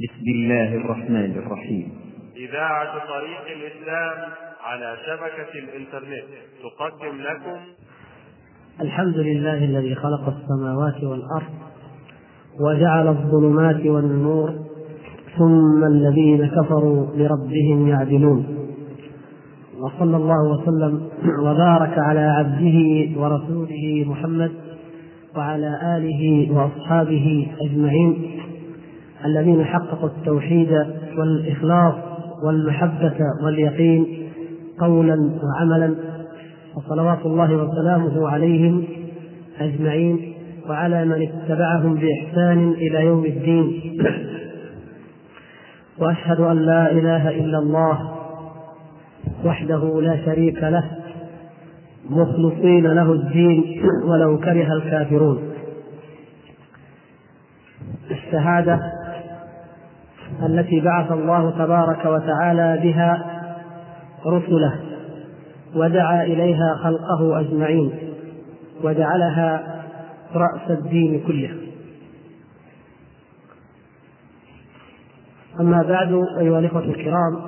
بسم الله الرحمن الرحيم. إذاعة طريق الإسلام على شبكة الإنترنت تقدم لكم. الحمد لله الذي خلق السماوات والأرض وجعل الظلمات والنور ثم الذين كفروا لربهم يعدلون. وصلى الله وسلم وبارك على عبده ورسوله محمد وعلى آله وأصحابه أجمعين. الذين حققوا التوحيد والإخلاص والمحبة واليقين قولا وعملا وصلوات الله وسلامه عليهم أجمعين وعلى من اتبعهم بإحسان إلى يوم الدين. وأشهد أن لا إله إلا الله وحده لا شريك له مخلصين له الدين ولو كره الكافرون. الشهادة التي بعث الله تبارك وتعالى بها رسله ودعا إليها خلقه أجمعين وجعلها رأس الدين كله. أما بعد أيها الإخوة الكرام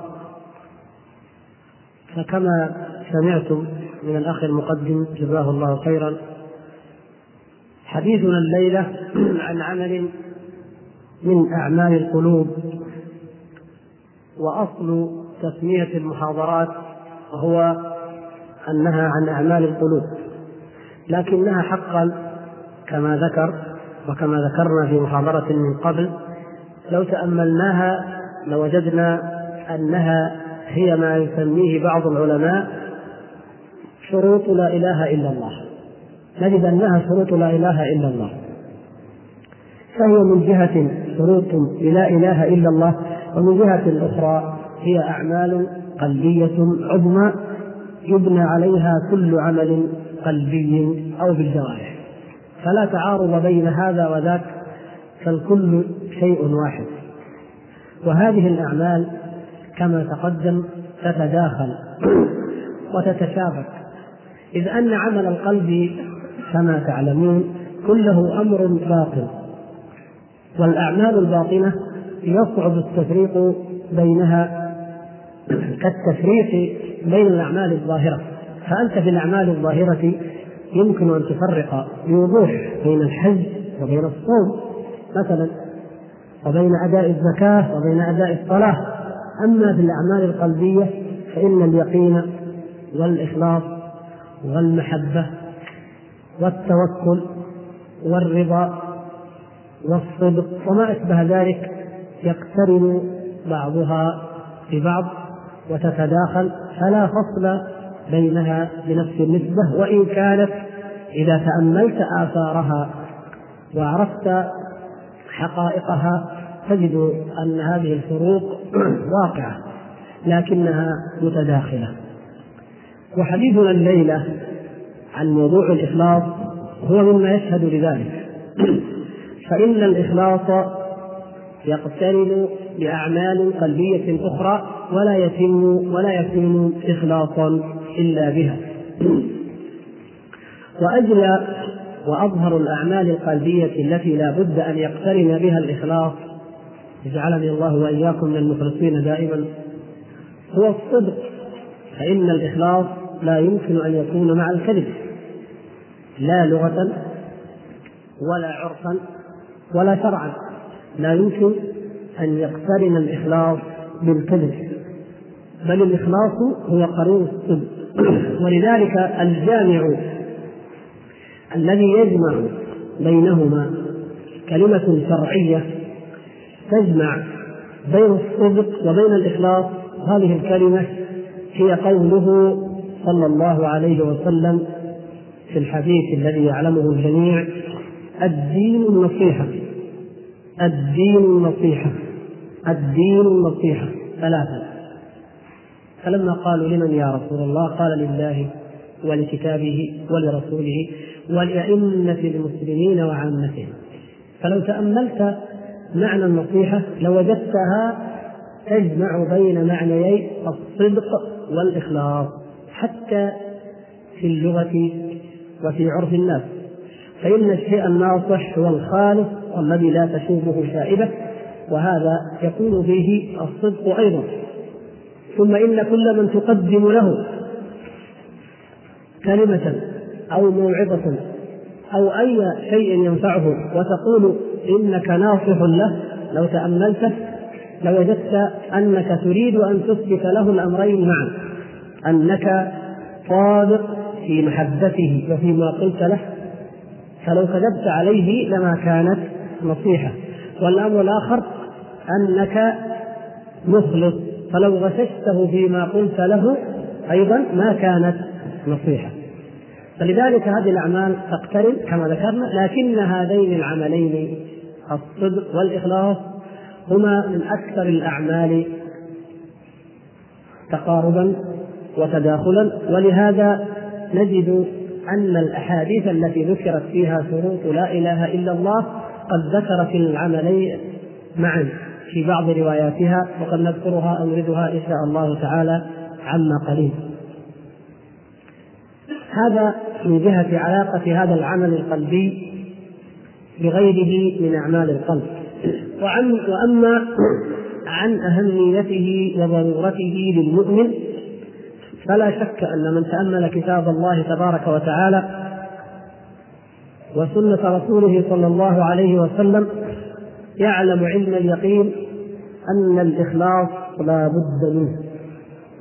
فكما سمعتم من الأخ المقدم جزاه الله خيرا حديثنا الليلة عن عمل من أعمال القلوب وأصل تسمية المحاضرات هو أنها عن أعمال القلوب لكنها حقا كما ذكر وكما ذكرنا في محاضرة من قبل لو تأملناها لوجدنا أنها هي ما يسميه بعض العلماء شروط لا إله إلا الله نجد أنها شروط لا إله إلا الله فهي من جهة شروط لا إله إلا الله ومن جهة أخرى هي أعمال قلبية عظمى يبنى عليها كل عمل قلبي أو بالجوارح. فلا تعارض بين هذا وذاك فالكل شيء واحد. وهذه الأعمال كما تقدم تتداخل وتتشابك. إذ أن عمل القلب كما تعلمون كله أمر باطن والأعمال الباطنة يصعب التفريق بينها كالتفريق بين الأعمال الظاهرة. فأنت في الأعمال الظاهرة يمكن أن تفرق بوضوح بين الحج وبين الصوم مثلا وبين أداء الزكاة وبين أداء الصلاة. أما في الأعمال القلبية فإن اليقين والإخلاص والمحبة والتوكل والرضا والصدق وما أشبه ذلك يقترن بعضها ببعض وتتداخل فلا فصل بينها بنفس النسبة وإن كانت إذا تأملت آثارها وعرفت حقائقها تجد أن هذه الفروق واقعة لكنها متداخلة. وحديثنا الليلة عن موضوع الإخلاص هو مما يشهد لذلك. فإن الإخلاص يقترن بأعمال قلبية أخرى ولا يتم ولا يكون إخلاصا إلا بها. وأجلى وأظهر الأعمال القلبية التي لا بد أن يقترن بها الإخلاص جعلني الله وإياكم من المخلصين دائما هو الصدق. فإن الإخلاص لا يمكن أن يكون مع الكذب لا لغة ولا عرفا ولا شرعا. لا يمكن أن يقترن الإخلاص بالكذب بل الإخلاص هو قرين الصدق ولذلك الجامع الذي يجمع بينهما كلمة شرعية تجمع بين الصدق وبين الإخلاص. هذه الكلمة هي قوله صلى الله عليه وسلم في الحديث الذي يعلمه الجميع الدين النصيحة. الدين النصيحة الدين النصيحة ثلاثة. فلما قالوا لمن يا رسول الله؟ قال لله ولكتابه ولرسوله ولأئمة المسلمين وعامتهم فلو تأملت معنى النصيحة لوجدتها تجمع بين معنيي الصدق والإخلاص حتى في اللغة وفي عرف الناس. فإن الشيء الناصح هو الخالص والذي لا تشوبه شائبة وهذا يكون فيه الصدق أيضا. ثم إن كل من تقدم له كلمة أو موعظة أو أي شيء ينفعه وتقول إنك ناصح له لو تأملته لوجدت أنك تريد أن تثبت له الأمرين معا أنك صادق في محبته وفيما قلت له فلو كذبت عليه لما كانت نصيحة. والأمر الآخر أنك مخلص فلو غششته فيما قلت له أيضا ما كانت نصيحة. فلذلك هذه الأعمال تقترن كما ذكرنا لكن هذين العملين الصدق والإخلاص هما من أكثر الأعمال تقاربا وتداخلا. ولهذا نجد أن الأحاديث التي ذكرت فيها شروط لا إله إلا الله قد ذكرت العملين معا في بعض رواياتها وقد نذكرها نردها إن شاء الله تعالى عما قليل هذا من جهة علاقة هذا العمل القلبي بغيره من أعمال القلب. وعن وأما عن أهميته وضرورته للمؤمن فلا شك أن من تأمل كتاب الله تبارك وتعالى وسنة رسوله صلى الله عليه وسلم يعلم علم اليقين أن الإخلاص لا بد منه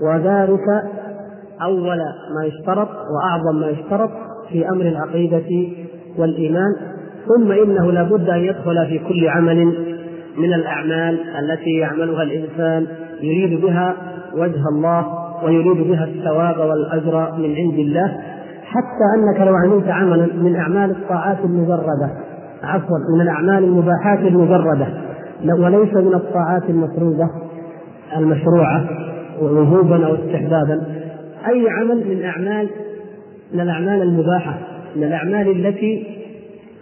وذلك أول ما يشترط وأعظم ما يشترط في أمر العقيدة والإيمان ثم إنه لا بد أن يدخل في كل عمل من الأعمال التي يعملها الإنسان يريد بها وجه الله ويريد بها الثواب والأجر من عند الله. حتى أنك لو عملت عملا من أعمال الطاعات المجردة عفوا من الأعمال المباحات المجردة وليس من الطاعات المفروضة المشروعة وجوبا أو استحبابا. أي عمل من أعمال من الأعمال المباحة من الأعمال التي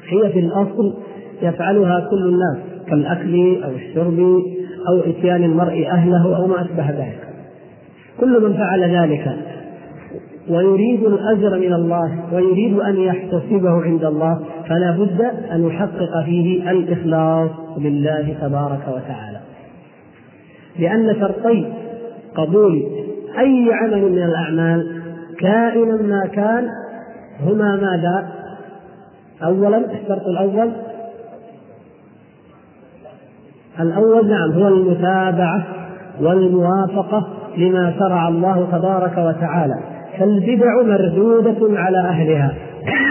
هي في الأصل يفعلها كل الناس كالأكل أو الشرب أو إتيان المرء أهله أو ما أشبه ذلك. كل من فعل ذلك ويريد الأجر من الله ويريد أن يحتسبه عند الله فلا بد أن يحقق فيه الإخلاص لله تبارك وتعالى. لأن شرطي قبول أي عمل من الأعمال كائنا ما كان هما ماذا؟ أولا الشرط الأول. الأول نعم هو المتابعة والموافقة لما شرع الله تبارك وتعالى. فالبدع مردودة على أهلها.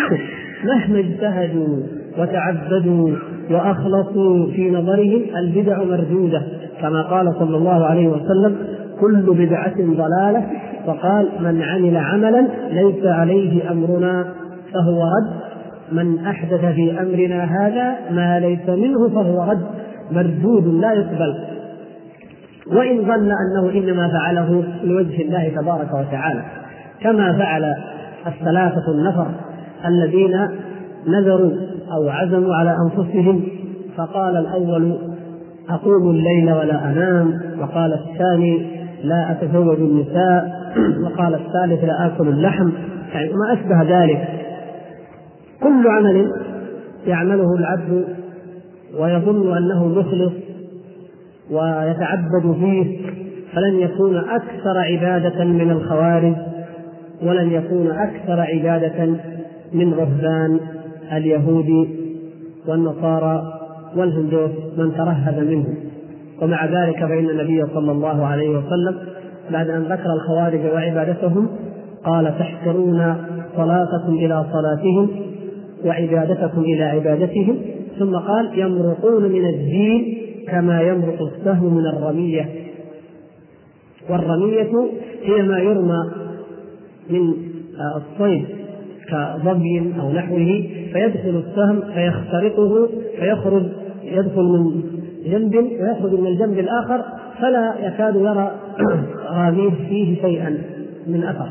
مهما اجتهدوا وتعبدوا وأخلصوا في نظرهم البدع مردودة. كما قال صلى الله عليه وسلم كل بدعة ضلالة. وقال من عمل عملا ليس عليه أمرنا فهو رد. من أحدث في أمرنا هذا ما ليس منه فهو رد. مردود لا يقبل. وإن ظن أنه إنما فعله لوجه الله تبارك وتعالى. كما فعل الثلاثة النفر الذين نذروا أو عزموا على أنفسهم. فقال الأول أقوم الليل ولا أنام. وقال الثاني لا أتزوج النساء. وقال الثالث لا آكل اللحم. يعني ما أشبه ذلك. كل عمل يعمله العبد ويظن أنه مخلص ويتعبد فيه فلن يكون أكثر عبادة من الخوارج. ولن يكون أكثر عبادة من رهبان اليهود والنصارى والهندوس من ترهب منهم. ومع ذلك فإن النبي صلى الله عليه وسلم بعد أن ذكر الخوارج وعبادتهم قال تحقرون صلاتكم إلى صلاتهم وعبادتكم إلى عبادتهم. ثم قال يمرقون من الدين كما يمرق السهم من الرمية. والرمية هي ما يرمى من الصيد كظبي أو نحوه فيدخل السهم فيخترقه فيخرج يدخل من جنب ويخرج من الجنب الآخر فلا يكاد يرى راميه فيه شيئا من أثر.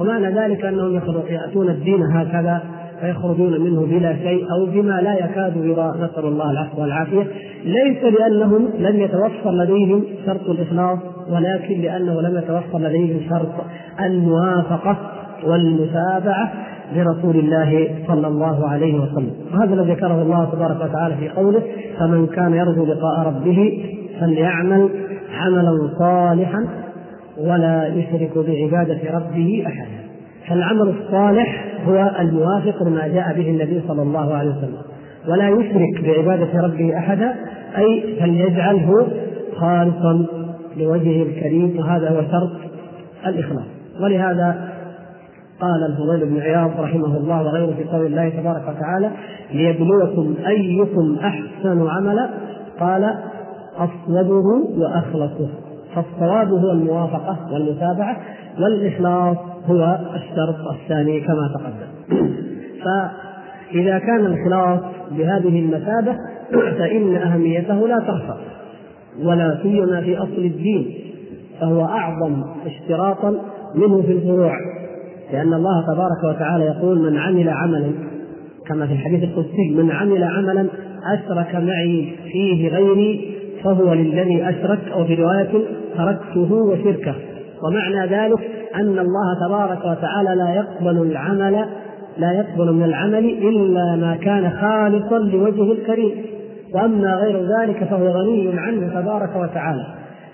ومعنى ذلك أنهم يأتون الدين هكذا فيخرجون منه بلا شيء أو بما لا يكاد يرى. نسأل الله العفو والعافية. ليس لانهم لم يتوفر لديهم شرط الإخلاص ولكن لأنه لم يتوفر لديهم شرط الموافقه والمتابعة لرسول الله صلى الله عليه وسلم. وهذا الذي ذكره الله تبارك وتعالى في قوله فمن كان يرجو لقاء ربه فليعمل عملا صالحا ولا يشرك بعبادة ربه أحدا. فالعمل الصالح هو الموافق لما جاء به النبي صلى الله عليه وسلم. ولا يشرك بعبادة ربه أحدا أي فليجعله خالصا لوجهه الكريم وهذا هو شرط الإخلاص. ولهذا قال الفضيل بن عياض رحمه الله وغيره في قول الله تبارك وتعالى ليبلوكم أيكم أحسن عملا قال أصوبه وأخلصه فالصواب هو الموافقة والمتابعة والإخلاص هو الشرط الثاني كما تقدم. فإذا كان الإخلاص بهذه المثابة فإن أهميته لا تخفى. ولا سيما في أصل الدين فهو أعظم اشتراطا منه في الفروع. لأن الله تبارك وتعالى يقول من عمل عملا كما في الحديث القدسي من عمل عملا أشرك معي فيه غيري فهو للذي أشرك أو في رواية تركته وشركه ومعنى ذلك أن الله تبارك وتعالى لا يقبل العمل لا يقبل من العمل إلا ما كان خالصا لوجهه الكريم. وأما غير ذلك فهو غني عنه تبارك وتعالى.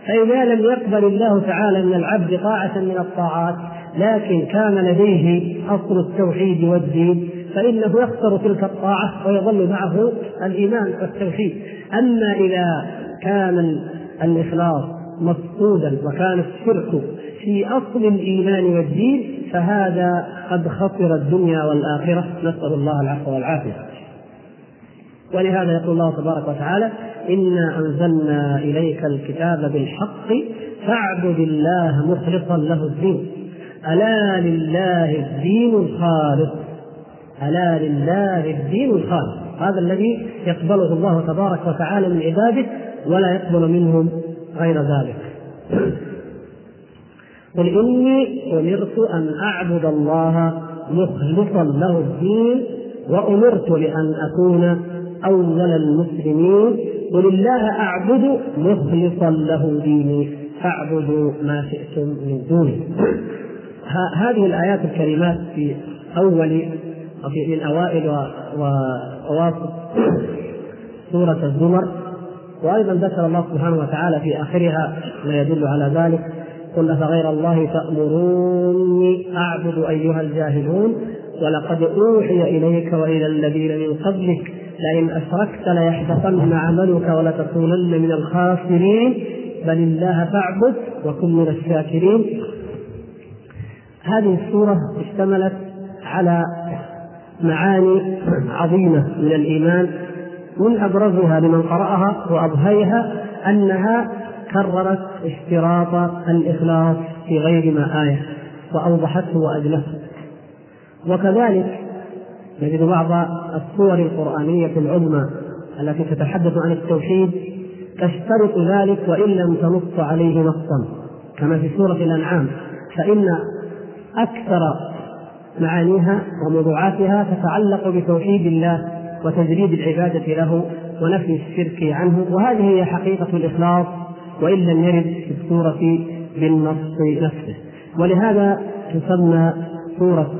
فإذا لم يقبل الله تعالى من العبد طاعة من الطاعات لكن كان لديه أصل التوحيد والدين فإنه يخسر تلك الطاعة ويظل معه الإيمان والتوحيد. أما إذا كان الإخلاص مفقودا وكان الشرك في أصل الإيمان والدين فهذا قد خسر الدنيا والآخرة. نسأل الله العفو والعافية. ولهذا يقول الله تبارك وتعالى إنا أنزلنا إليك الكتاب بالحق فاعبد الله مخلصا له الدين. ألا لله الدين الخالص. ألا لله الدين الخالص. هذا الذي يقبله الله تبارك وتعالى من عباده ولا يقبل منهم غير ذلك. قل إني أمرت أن أعبد الله مخلصا له الدين وأمرت لأن أكون أول المسلمين قل الله أعبد مخلصا له ديني فاعبدوا ما شئتم من دونه هذه الآيات الكريمات في أول وفي من أوائل وأواسط سورة الزمر. وأيضا ذكر الله سبحانه وتعالى في آخرها ما يدل على ذلك قل أفغير الله تأمروني أعبد أيها الجاهلون؟ ولقد أوحي إليك وإلى الذين من قبلك لئن أشركت ليحبطن عملك ولتكونن من الخاسرين. بل الله فاعبد وكن من الشاكرين. هذه السورة اشتملت على معاني عظيمة من الإيمان من أبرزها لمن قرأها وأضهيها أنها كررت اشتراط الإخلاص في غير ما آية وأوضحته وأجلته. وكذلك نجد بعض الصور القرآنية العظمى التي تتحدث عن التوحيد تشترط ذلك وإن لم تنص عليه نصا كما في سورة الأنعام. فإن أكثر معانيها وموضوعاتها تتعلق بتوحيد الله وتجريد العبادة له ونفي الشرك عنه. وهذه هي حقيقة الإخلاص وإن لم يرد في السورة بالنص نفسه. ولهذا تسمى سورة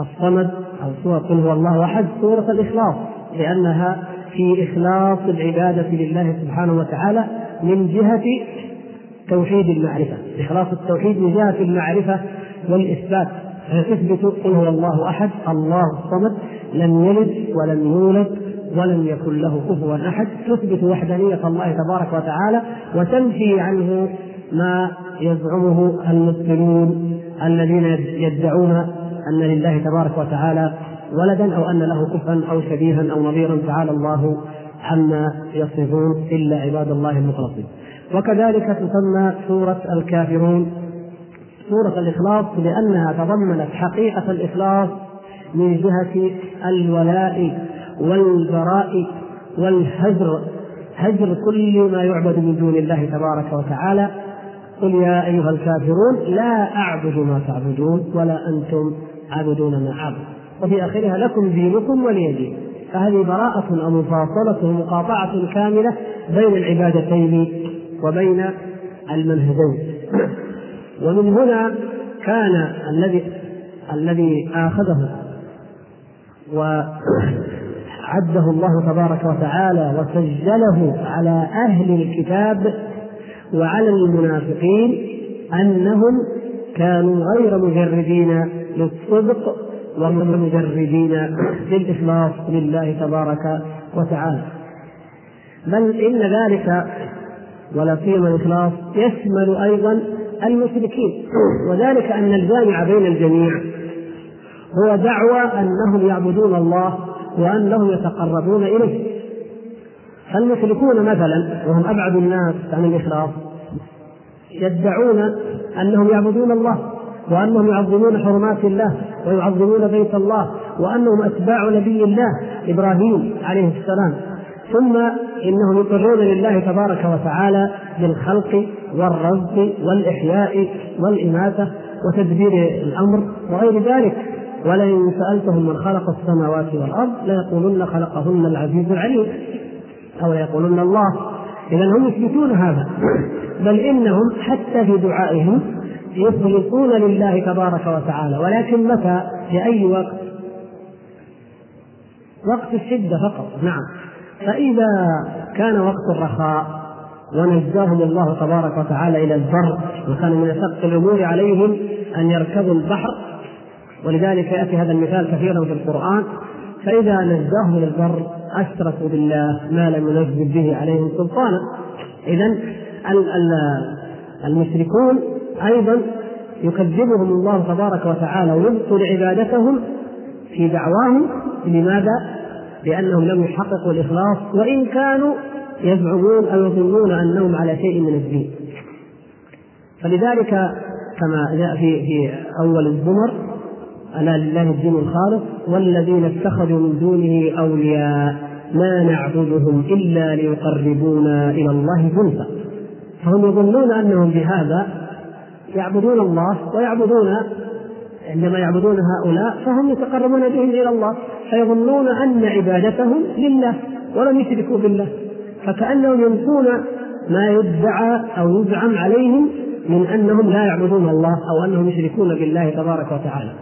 الصمد أو سورة قل هو الله أحد سورة الإخلاص لأنها في إخلاص العبادة لله سبحانه وتعالى من جهة توحيد المعرفة. إخلاص التوحيد من جهة المعرفة والإثبات. تثبت قل هو الله أحد الله الصمد لم يلد ولم يولد ولم يكن له كفوا أحد. تثبت وحدانية الله تبارك وتعالى وتنفي عنه ما يزعمه المسلمون الذين يدعون أن لله تبارك وتعالى ولدا أو أن له كفوا أو شبيها أو نظيرا تعالى الله عما يصفون إلا عباد الله المخلصين. وكذلك تسمى سورة الكافرون سورة الإخلاص لأنها تضمنت حقيقة الإخلاص من جهة الولاء والبراء والهجر هجر كل ما يعبد من دون الله تبارك وتعالى. قل يا أيها الكافرون لا أعبد ما تعبدون ولا أنتم عابدون ما أعبد وفي آخرها لكم دينكم ولي دين. فهذه براءة أو مفاصلة ومقاطعة كاملة بين العبادتين وبين المنهجين. ومن هنا كان الذي الذي آخذه وعده الله تبارك وتعالى وسجله على أهل الكتاب وعلى المنافقين أنهم كانوا غير مجردين للصدق وغير مجردين للإخلاص لله تبارك وتعالى. بل إن ذلك ولا سيما الإخلاص يشمل أيضا المشركين. وذلك أن الجامع بين الجميع هو دعوى أنهم يعبدون الله وأنهم يتقربون إليه. فالمشركون مثلا وهم أبعد الناس عن الإخلاص يدعون أنهم يعبدون الله. وأنهم يعظمون حرمات الله ويعظمون بيت الله وأنهم أتباع نبي الله إبراهيم عليه السلام. ثم إنهم يقرون لله تبارك وتعالى بالخلق والرزق والإحياء والإماتة وتدبير الأمر وغير ذلك. ولئن سألتهم من خلق السماوات والأرض ليقولن خلقهن العزيز العليم أو ليقولن الله. اذا هم يثبتون هذا. بل إنهم حتى في دعائهم يخلصون لله تبارك وتعالى. ولكن متى؟ في أي وقت؟ وقت الشدة فقط. نعم. فإذا كان وقت الرخاء ونجاهم الله تبارك وتعالى إلى البر وكان من أشق الأمور عليهم أن يركبوا البحر ولذلك يأتي هذا المثال كثيرا في القرآن. فإذا نجاهم إلى البر أشركوا بالله ما لم ينزل به عليهم سلطانا. إذا المشركون أيضا يكذبهم الله تبارك وتعالى ويبطل عبادتهم في دعواهم لماذا؟ لأنهم لم يحققوا الإخلاص وإن كانوا يزعمون أو يظنون أنهم على شيء من الدين فلذلك كما جاء في في أول الزمر ألا لله الدين الخالص والذين اتخذوا من دونه أولياء ما نعبدهم إلا ليقربونا إلى الله زلفى فهم يظنون أنهم بهذا يعبدون الله ويعبدون عندما يعبدون هؤلاء فهم يتقربون بهم إلى الله فيظنون أن عبادتهم لله ولم يشركوا بالله فكأنهم ينفون ما يدعى أو يزعم عليهم من أنهم لا يعبدون الله أو أنهم يشركون بالله تبارك وتعالى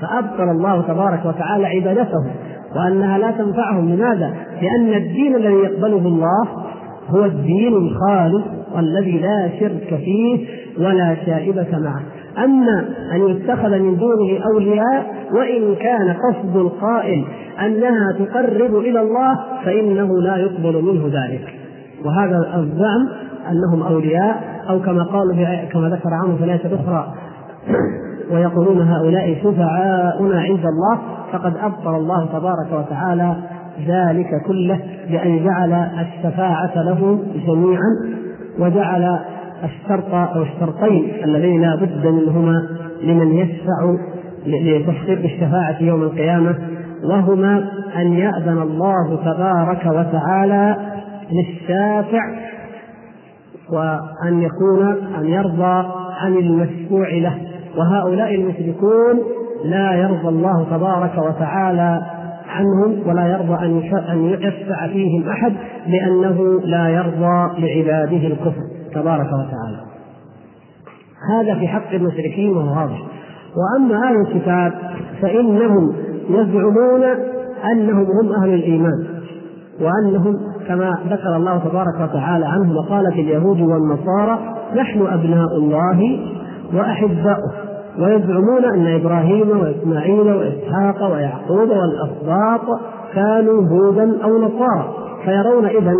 فأبطل الله تبارك وتعالى عبادتهم وأنها لا تنفعهم لماذا؟ لأن الدين الذي يقبله الله هو الدين الخالص والذي لا شرك فيه ولا شائبة معه. أما أن يتخذ من دونه أولياء وإن كان قصد القائل أنها تقرب إلى الله فإنه لا يقبل منه ذلك. وهذا الزعم أنهم أولياء أو كما قالوا كما ذكر عنه في الآية الأخرى ويقولون هؤلاء شفعاؤنا عند الله فقد أبطل الله تبارك وتعالى ذلك كله بأن جعل الشفاعة له جميعا وجعل الشرط أو الشرطين اللذين لا بد منهما لمن يشفع لتحقيق الشفاعة يوم القيامة وهما أن يأذن الله تبارك وتعالى للشافع وأن يكون أن يرضى عن المشفوع له. وهؤلاء المشركون لا يرضى الله تبارك وتعالى عنهم ولا يرضى أن يشفع فيهم أحد لأنه لا يرضى لعباده الكفر تبارك وتعالى. هذا في حق المشركين وهو واضح. وأما أهل الكتاب فإنهم يزعمون أنهم هم أهل الإيمان وأنهم كما ذكر الله تبارك وتعالى عنهم وقالت اليهود والنصارى نحن أبناء الله وأحباؤه. ويزعمون أن إبراهيم وإسماعيل وإسحاق ويعقوب والاسباط كانوا هودا أو نصارى. فيرون اذا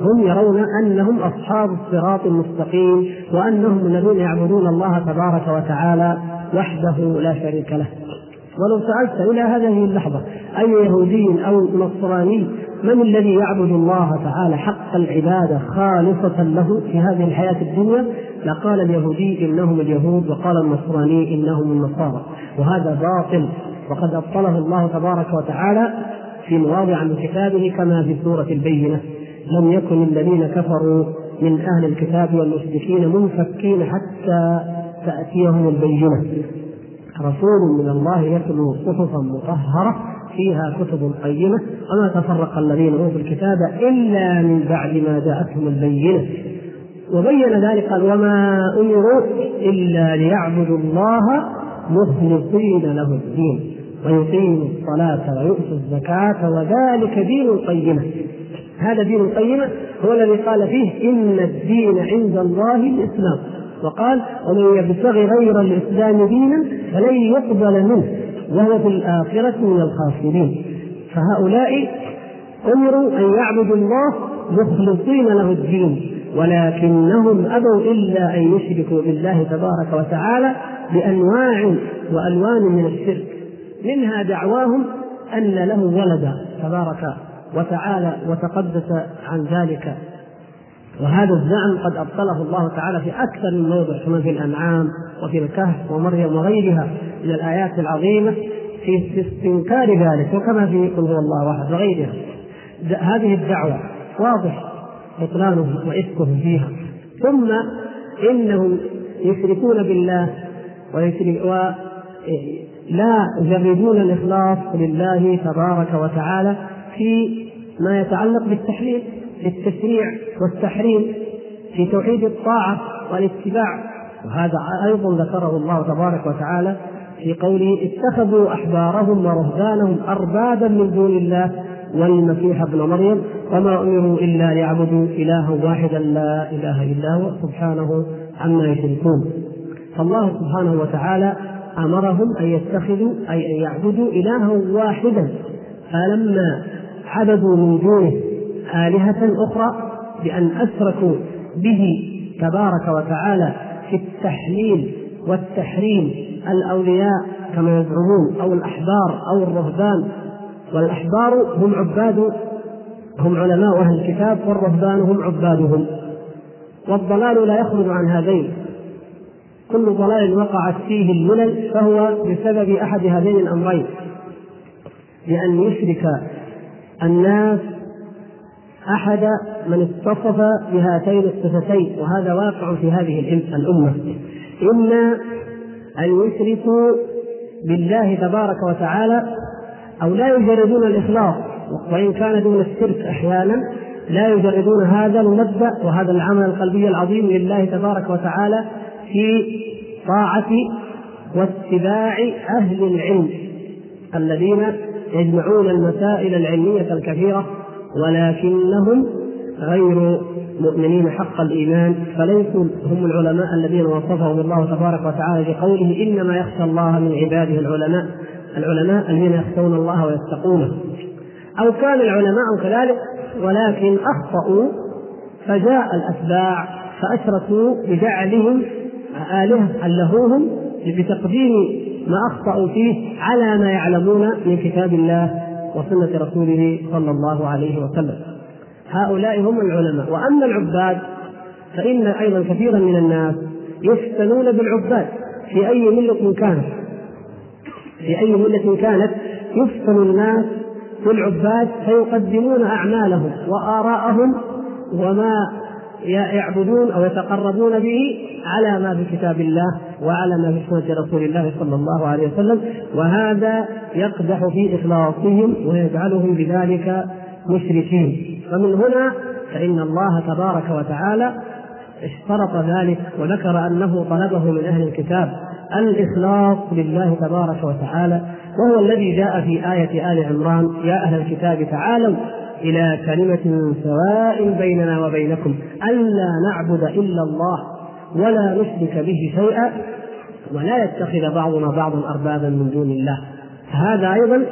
هم يرون أنهم أصحاب الصراط المستقيم وأنهم الذين يعبدون الله تبارك وتعالى وحده لا شريك له. ولو سألت إلى هذه اللحظة أي يهودي أو نصراني من الذي يعبد الله تعالى حق العبادة خالصة له في هذه الحياة الدنيا؟ لقال اليهودي إنهم اليهود وقال النصراني إنهم النصارى. وهذا باطل. وقد أبطله الله تبارك وتعالى في مواضع من كتابه كما في سورة البينة. لم يكن الذين كفروا من أهل الكتاب والمشركين منفكين حتى تأتيهم البينة. رسول من الله يتلو صحفا مطهرة فيها كتب قيمة وما تفرق الذين أوتوا الكتاب إلا من بعد ما جاءتهم البينة. وبين ذلك قال وما أمروا إلا ليعبدوا الله مخلصين له الدين ويقيموا الصلاة ويؤتوا الزكاة وذلك دين القيمة. هذا دين القيمة هو الذي قال فيه إن الدين عند الله الإسلام. وقال ومن يبتغي غير الإسلام دينا فلن يقبل منه وهو في الآخرة من الخاسرين. فهؤلاء أمروا أن يعبدوا الله مخلصين له الدين ولكنهم أبوا إلا أن يشركوا بالله تبارك وتعالى بأنواع وألوان من الشرك. منها دعواهم أن له ولدا تبارك وتعالى وتقدس عن ذلك. وهذا الزعم قد أبطله الله تعالى في أكثر من موضع كما في الأنعام وفي الكهف ومريم وغيرها من الآيات العظيمة في استنكار ذلك وكما في قل هو الله أحد وغيرها. هذه الدعوة واضح بطلانهم وإفكهم فيها. ثم إنهم يشركون بالله ويشرك ولا يجردون الإخلاص لله تبارك وتعالى في ما يتعلق بالتحليل. للتشريع والتحريم في توحيد الطاعة والاتباع. وهذا أيضا ذكره الله تبارك وتعالى في قوله اتخذوا أحبارهم ورهبانهم أربابا من دون الله والمسيح ابن مريم وما أمروا إلا ليعبدوا إلها واحدا لا إله إلا هو سبحانه عما يشركون. فالله سبحانه وتعالى أمرهم أن يتخذوا أي أن يعبدوا إلها واحدا فلما عبدوا من دونه آلهة أخرى بأن أشركوا به تبارك وتعالى في التحليل والتحريم الأولياء كما يزعمون أو الأحبار أو الرهبان. والأحبار هم عباد هم علماء أهل الكتاب والرهبان هم عبادهم. والضلال لا يخرج عن هذين. كل ضلال وقعت فيه الملل فهو بسبب أحد هذين الأمرين. بأن يشرك الناس أحد من اتصف بهاتين الصفتين وهذا واقع في هذه الأمة. إما أن يشركوا بالله تبارك وتعالى أو لا يجردون الإخلاص وإن كان دون الشرك أحيانا لا يجردون هذا المبدأ وهذا العمل القلبي العظيم لله تبارك وتعالى في طاعة واتباع أهل العلم الذين يجمعون المسائل العلمية الكثيرة ولكنهم غير مؤمنين حق الإيمان فليسوا هم العلماء الذين وصفهم الله تبارك وتعالى بقوله إنما يخشى الله من عباده العلماء العلماء الذين يخشون الله ويتقونه. أو كان العلماء كذلك ولكن أخطأوا فجاء الأتباع فأشركوا بجعلهم آلهة ألهوهم بتقديم ما أخطأوا فيه على ما يعلمون من كتاب الله. وسنة رسوله صلى الله عليه وسلم. هؤلاء هم العلماء. وأما العباد فإن أيضا كثيرا من الناس يفتنون بالعباد. في أي ملة كانت؟ في أي ملة كانت؟ يفتن الناس بالعباد فيقدمون أعمالهم وآراءهم وما يعبدون أو يتقربون به على ما في كتاب الله وعلى ما في سنة رسول الله صلى الله عليه وسلم وهذا يقدح في إخلاصهم ويجعلهم بذلك مشركين. فمن هنا فإن الله تبارك وتعالى اشترط ذلك وذكر أنه طلبه من أهل الكتاب الإخلاص لله تبارك وتعالى وهو الذي جاء في آية آل عمران يا أهل الكتاب تعالوا إلى كلمة سواء بيننا وبينكم ألا نعبد إلا الله ولا نشرك به شيئا ولا يتخذ بعضنا بعضا أربابا من دون الله. هذا أيضا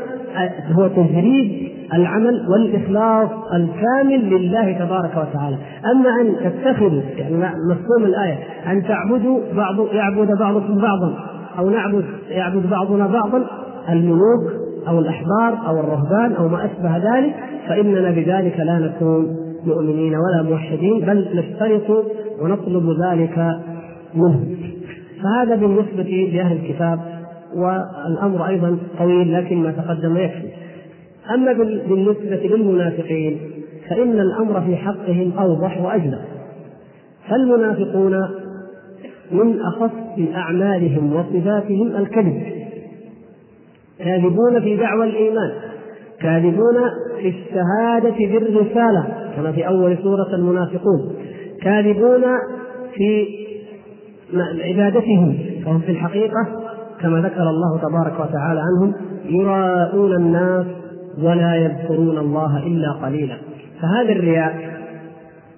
هو تجريد العمل والإخلاص الكامل لله تبارك وتعالى. أما أن تتخذوا يعني مفهوم الآية أن تعبدوا بعض يعبد بعضكم بعضا أو نعبد يعبد بعضنا بعضا الملوك أو الأحبار أو الرهبان أو ما أشبه ذلك فإننا بذلك لا نكون مؤمنين ولا موحدين بل نشترط ونطلب ذلك منهم. فهذا بالنسبة لأهل الكتاب والأمر أيضا طويل لكن ما تقدم يكفي. أما بالنسبة للمنافقين فإن الأمر في حقهم أوضح وأجلى. فالمنافقون من أخص أعمالهم وصفاتهم الكذب. كاذبون في دعوى الإيمان كاذبون في الشهادة بالرسالة كما في أول سورة المنافقون كاذبون في عبادتهم فهم في الحقيقة كما ذكر الله تبارك وتعالى عنهم يراءون الناس ولا يذكرون الله إلا قليلا. فهذا الرياء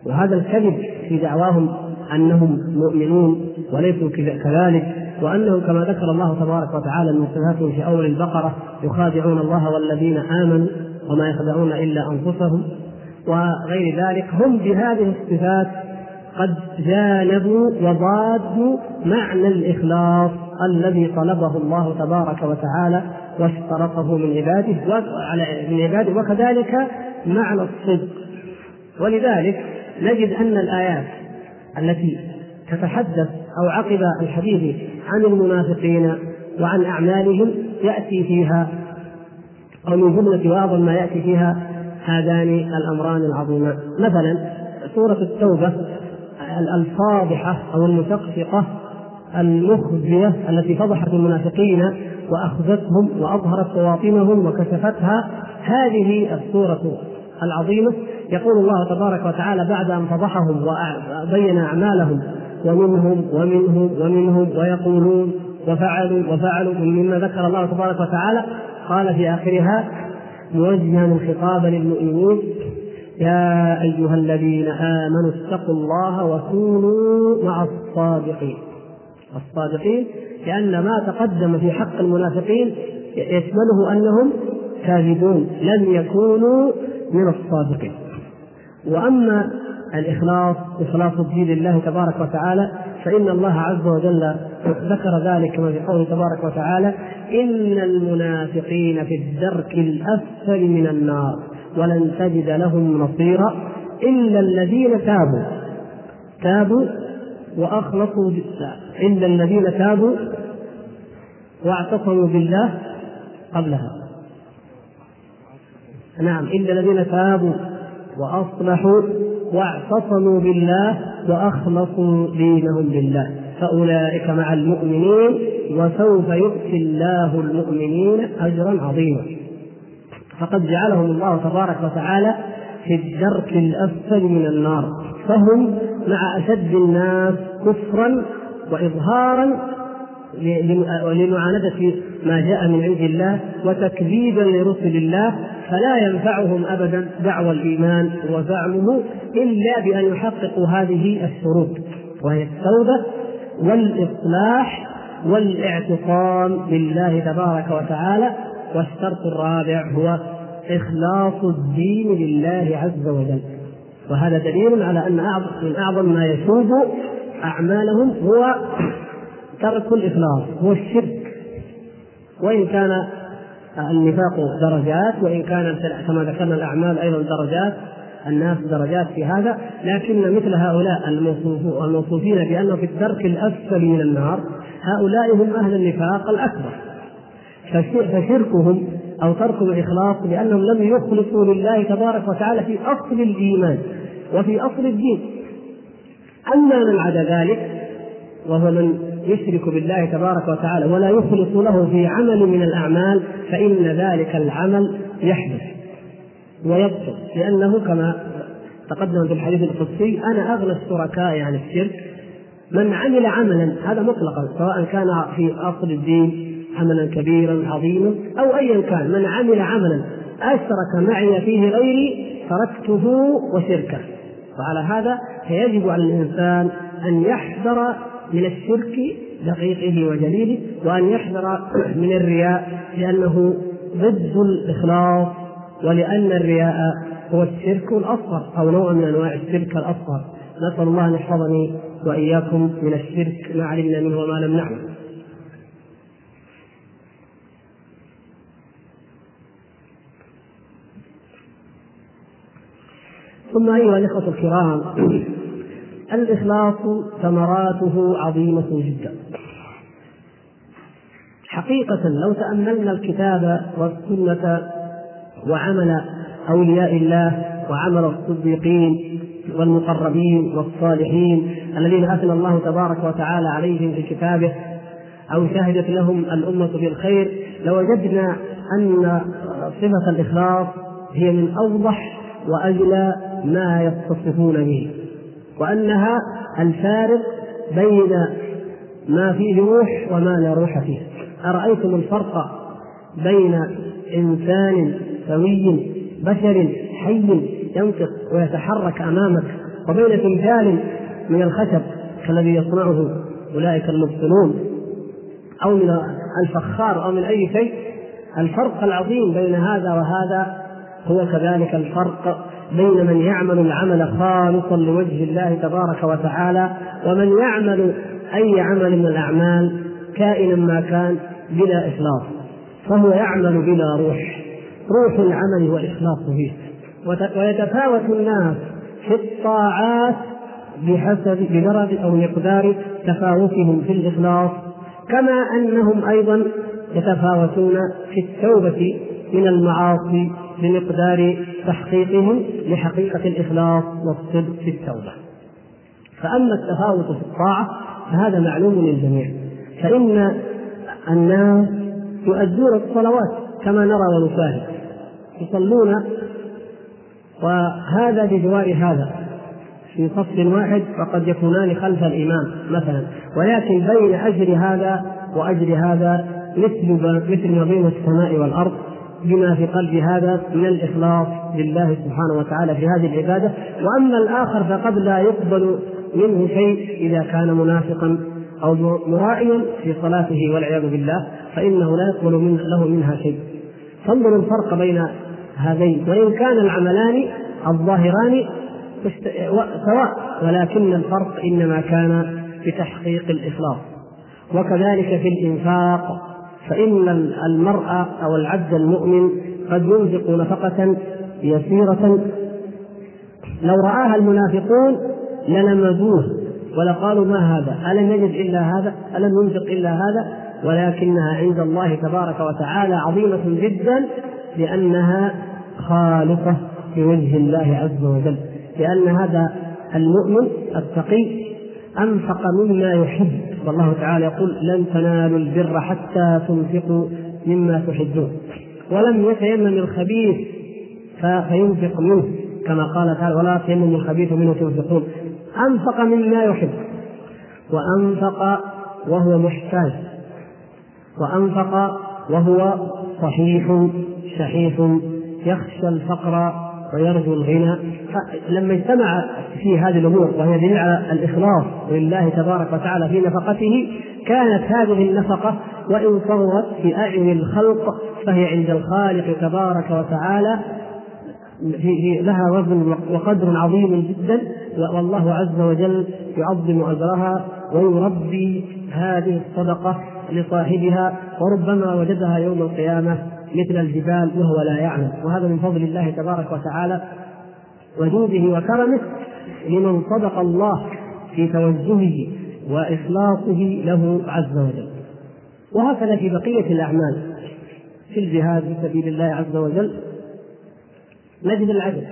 وهذا الكذب في دعواهم أنهم مؤمنون وليسوا كذلك وأنهم كما ذكر الله تبارك وتعالى من صفاتهم في أول البقرة يخادعون الله والذين آمنوا وما يخدعون إلا أنفسهم وغير ذلك هم بهذه الصفات قد جانبوا وضادوا معنى الإخلاص الذي طلبه الله تبارك وتعالى واشترطه من عباده من عباده وكذلك معنى الصدق. ولذلك نجد أن الآيات التي تتحدث أو عقب الحديث عن المنافقين وعن أعمالهم يأتي فيها أو من جملة واعظم ما يأتي فيها هذان الأمران العظيمان مثلا سورة التوبة الفاضحة أو المشققه المخزية التي فضحت المنافقين وأخذتهم وأظهرت بواطنهم وكشفتها هذه السورة العظيمة. يقول الله تبارك وتعالى بعد أن فضحهم وبين أعمالهم ومنهم ومنهم ومنهم ويقولون وفعلوا وفعلوا مما ذكر الله تبارك وتعالى. قال في آخرها موجها الخطاب للمؤمنين. يا أيها الذين آمنوا اتقوا الله وكونوا مع الصادقين. الصادقين لأن ما تقدم في حق المنافقين يشمله أنهم كاذبون لم يكونوا من الصادقين. وأما الإخلاص إخلاص الدين لله تبارك وتعالى فإن الله عز وجل ذكر ذلك كما في قوله تبارك وتعالى ان المنافقين في الدرك الاسفل من النار ولن تجد لهم نصيرا الا الذين تابوا تابوا واخلصوا الا الذين تابوا واعتصموا بالله قبلها. نعم الا الذين تابوا واصلحوا واعتصموا بالله وأخلصوا دينهم لله فأولئك مع المؤمنين وسوف يؤتي الله المؤمنين أجرا عظيما. فقد جعلهم الله تبارك وتعالى في الدرك الأسفل من النار. فهم مع أشد الناس كفرا واظهارا لمعاندة ما جاء من عند الله وتكذيبا لرسل الله فلا ينفعهم أبدا دعوى الإيمان وزعمه إلا بأن يحققوا هذه الشروط وهي التوبة والإصلاح والاعتصام بالله تبارك وتعالى والشرط الرابع هو إخلاص الدين لله عز وجل. وهذا دليل على اعظم من أعظم ما يشوب أعمالهم هو ترك الإخلاص هو الشرك. وإن كان النفاق درجات وإن كان كما ذكرنا الأعمال أيضا درجات الناس درجات في هذا لكن مثل هؤلاء الموصوفين بأنه في الدرك الأسفل من النار هؤلاء هم أهل النفاق الأكبر. فشركهم أو ترك الإخلاص لأنهم لم يخلصوا لله تبارك وتعالى في أصل الإيمان وفي أصل الدين. أما من عدا ذلك وهو من يشرك بالله تبارك وتعالى ولا يخلص له في عمل من الأعمال فإن ذلك العمل يحدث ويبطل. لأنه كما تقدم في الحديث القدسي أنا أغنى الشركاء عن الشرك من عمل عملا. هذا مطلقا سواء كان في أصل الدين عملا كبيرا عظيما أو ايا كان. من عمل عملا أشرك معي فيه غيري تركته وشركه. وعلى هذا فيجب على الإنسان أن يحذر من الشرك دقيقه وجليله وأن يحذر من الرياء لأنه ضد الإخلاص ولأن الرياء هو الشرك الأصغر أو نوع من أنواع الشرك الأصغر. نسأل الله أن يحفظني وإياكم من الشرك ما علمنا منه وما لم نعلم. ثم أيها الإخوة الكرام الإخلاص ثمراته عظيمة جدا. حقيقة لو تأملنا الكتاب والسنة وعمل أولياء الله وعمل الصديقين والمقربين والصالحين الذين أثنى الله تبارك وتعالى عليهم في كتابه أو شهدت لهم الأمة بالخير لوجدنا أن صفة الإخلاص هي من أوضح وأجلى ما يتصفون به. وأنها الفارق بين ما فيه روح وما لا روح فيه. أرأيتم الفرق بين إنسان سوي بشر حي ينطق ويتحرك أمامك وبين تمثال من الخشب كالذي يصنعه أولئك المبطلون أو من الفخار أو من أي شيء. الفرق العظيم بين هذا وهذا هو كذلك الفرق بين من يعمل العمل خالصا لوجه الله تبارك وتعالى ومن يعمل أي عمل من الأعمال كائنا ما كان بلا إخلاص فهو يعمل بلا روح. روح العمل والإخلاص فيه. ويتفاوت الناس في الطاعات بحسب بدرجة أو مقدار تفاوتهم في الإخلاص كما أنهم أيضا يتفاوتون في التوبة من المعاصي بمقدار تحقيقهم لحقيقة الإخلاص والصدق في التوبة. فأما التفاوت في الطاعة فهذا معلوم للجميع. فإن الناس يؤدون الصلوات كما نرى ونشاهد. يصلون وهذا بجوار هذا. في صف واحد وقد يكونان خلف الإمام مثلا. ولكن بين أجر هذا وأجر هذا مثل مثل ما بين السماء والأرض بما في قلب هذا من الإخلاص لله سبحانه وتعالى في هذه العبادة. وأما الآخر فقد لا يقبل منه شيء إذا كان منافقا أو مرائيا في صلاته والعياذ بالله فإنه لا يقبل من له منها شيء. فانظروا الفرق بين هذين وإن كان العملان الظاهران سواء ولكن الفرق إنما كان بتحقيق الإخلاص. وكذلك في الإنفاق. فإن المرء أو العبد المؤمن قد ينفق نفقة يسيرة. لو رآها المنافقون للمزوه ولقالوا ما هذا؟ ألم يجد إلا هذا؟ ألم ينفق إلا هذا؟ ولكنها عند الله تبارك وتعالى عظيمة جدا لأنها خالصة لوجه الله عز وجل لأن هذا المؤمن التقي أنفق مما يحب. والله تعالى يقول لن تنالوا البر حتى تنفقوا مما تحبون. ولم يتيمم الخبيث فينفق منه كما قال تعالى ولا تيمموا الخبيث منه تنفقون. أنفق مما يحب وأنفق وهو محتاج وأنفق وهو صحيح شحيح يخشى الفقر ويرجو الغنى. لما اجتمع في هذه الأمور وهي دليل على الإخلاص لله تبارك وتعالى في نفقته كانت هذه النفقة وإن صغرت في أعين الخلق فهي عند الخالق تبارك وتعالى في لها وزن وقدر عظيم جدا والله عز وجل يعظم أجرها ويربي هذه الصدقة لصاحبها وربما وجدها يوم القيامة. مثل الجبال وهو لا يعلم. وهذا من فضل الله تبارك وتعالى وجوده وكرمه لمن صدق الله في توجهه وإخلاصه له عز وجل. وهكذا في بقية الأعمال. في الجهاد في سبيل الله عز وجل نجد العدل.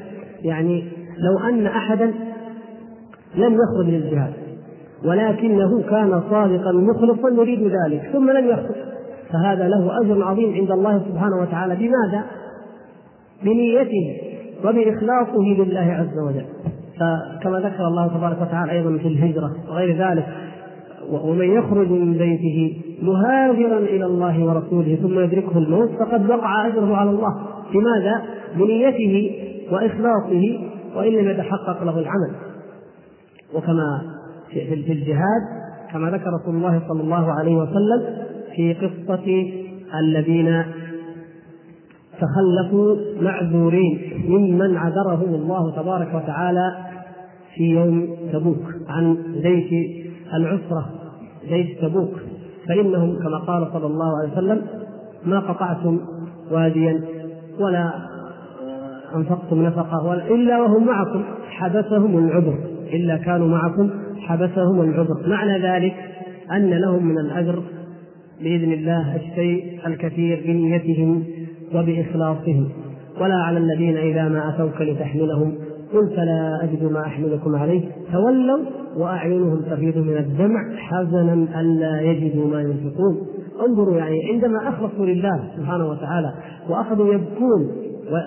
يعني لو أن أحدا لم يخرج للجهاد ولكنه كان صادقا مخلصا يريد ذلك ثم لم يخرج فهذا له أجر عظيم عند الله سبحانه وتعالى بماذا؟ بنيته وبإخلاصه لله عز وجل فكما ذكر الله تبارك وتعالى أيضا في الهجرة وغير ذلك ومن يخرج من بيته مهاجرا إلى الله ورسوله ثم يدركه الموت فقد وقع أجره على الله لماذا؟ بنيته وإخلاصه وإن لم يتحقق له العمل وكما في الجهاد كما ذكر رسول الله صلى الله عليه وسلم في قصة الذين تخلفوا معذورين ممن عذرهم الله تبارك وتعالى في يوم تبوك عن جيش العسرة جيش تبوك. فإنهم كما قال صلى الله عليه وسلم ما قطعتم واديا ولا أنفقتم نفقة إلا وهم معكم حبسهم العذر إلا كانوا معكم حبسهم العذر. معنى ذلك أن لهم من الأجر بإذن الله الشيء الكثير بنيتهم وبإخلاصهم. ولا على الذين إذا ما أتوك لتحملهم. قلت لا أجد ما أحملكم عليه. تولوا وأعينهم تفيض من الدمع حزنا ألا يجدوا ما ينفقون. انظروا يعني عندما أخلصوا لله سبحانه وتعالى وأخذوا يبكون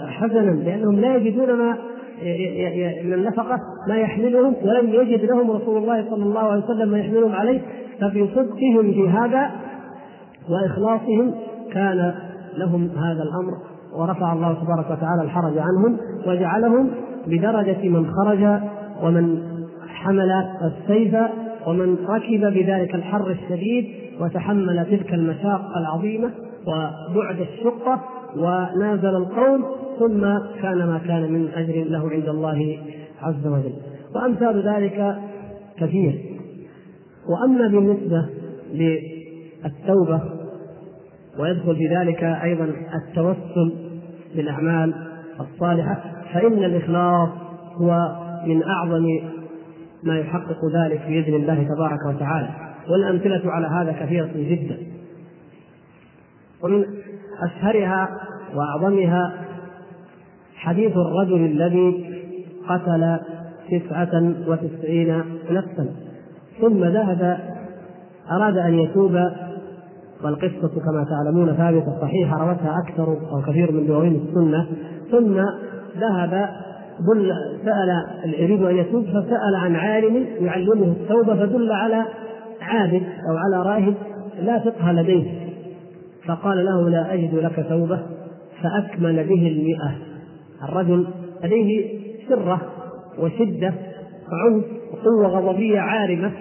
حزنا لأنهم لا يجدون ما من النفقة ما يحملهم ولم يجد لهم رسول الله صلى الله عليه وسلم ما يحملهم عليه. ففي صدقهم في هذا وإخلاصهم كان لهم هذا الأمر ورفع الله تبارك وتعالى الحرج عنهم وجعلهم بدرجة من خرج ومن حمل السيف ومن ركب بذلك الحر الشديد وتحمل تلك المشاق العظيمة وبعد الشقة ونازل القوم ثم كان ما كان من أجر له عند الله عز وجل. وأمثال ذلك كثير. وأما بالنسبة للتوبة ويدخل في ذلك أيضا التوسل بالأعمال الصالحة فإن الإخلاص هو من أعظم ما يحقق ذلك بإذن الله تبارك وتعالى. والأمثلة على هذا كثيرة جدا. ومن أشهرها وأعظمها حديث الرجل الذي قتل تسعة وتسعين نفسا ثم ذهب أراد أن يتوب والقصة كما تعلمون ثابتة صحيحة روتها أكثر أو كثير من دواوين السنة. ثم ذهب دل سأل يريد أن يتوب فسأل عن عالم يعلمه التوبة فدل على عابد أو على راهب لا فقه لديه. فقال له لا أجد لك توبة. فأكمل به المئة. الرجل لديه سرة وشدة وعنف وقوة غضبية عارمة.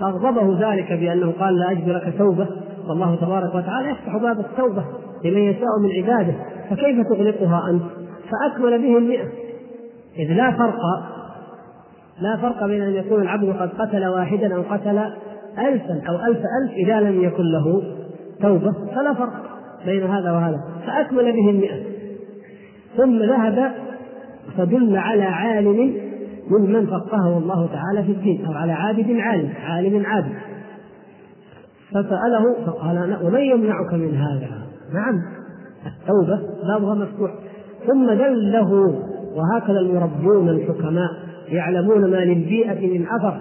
فأغضبه ذلك بأنه قال لا أجد لك توبة. والله تبارك وتعالى يفتح باب التوبة لمن يشاء من عباده فكيف تغلقها أنت؟ فأكمل به المئة. إذ لا فرق لا فرق بين أن يكون العبد قد قتل واحدا أو قتل ألفا أو ألف ألف إذا لم يكن له توبة فلا فرق بين هذا وهذا. فأكمل به المئة. ثم ذهب فدل على عالم ممن فقهه الله تعالى في الدين أو على عابد عالم عالم عابد. فسأله فقال ومن يمنعك من هذا؟ نعم التوبة بابها مفتوح. ثم دله وهكذا المربون الحكماء يعلمون ما للبيئة من أثر.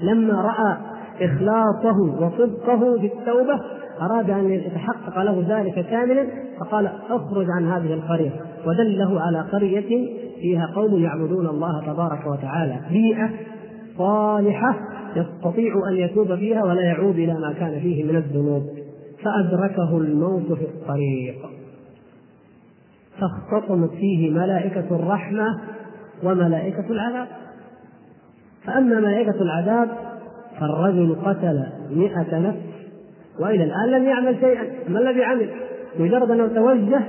لما رأى إخلاصه وصدقه في التوبة أراد أن يتحقق له ذلك كاملا فقال أخرج عن هذه القرية. ودله على قرية فيها قوم يعبدون الله تبارك وتعالى بيئة صالحة. يستطيع أن يتوب فيها ولا يعود إلى ما كان فيه من الذنوب. فأدركه الموت في الطريق. فاختصمت فيه ملائكة الرحمة وملائكة العذاب. فأما ملائكة العذاب فالرجل قتل مئة نفس وإلى الآن لم يعمل شيئا. ما الذي عمل؟ مجرد أنه توجه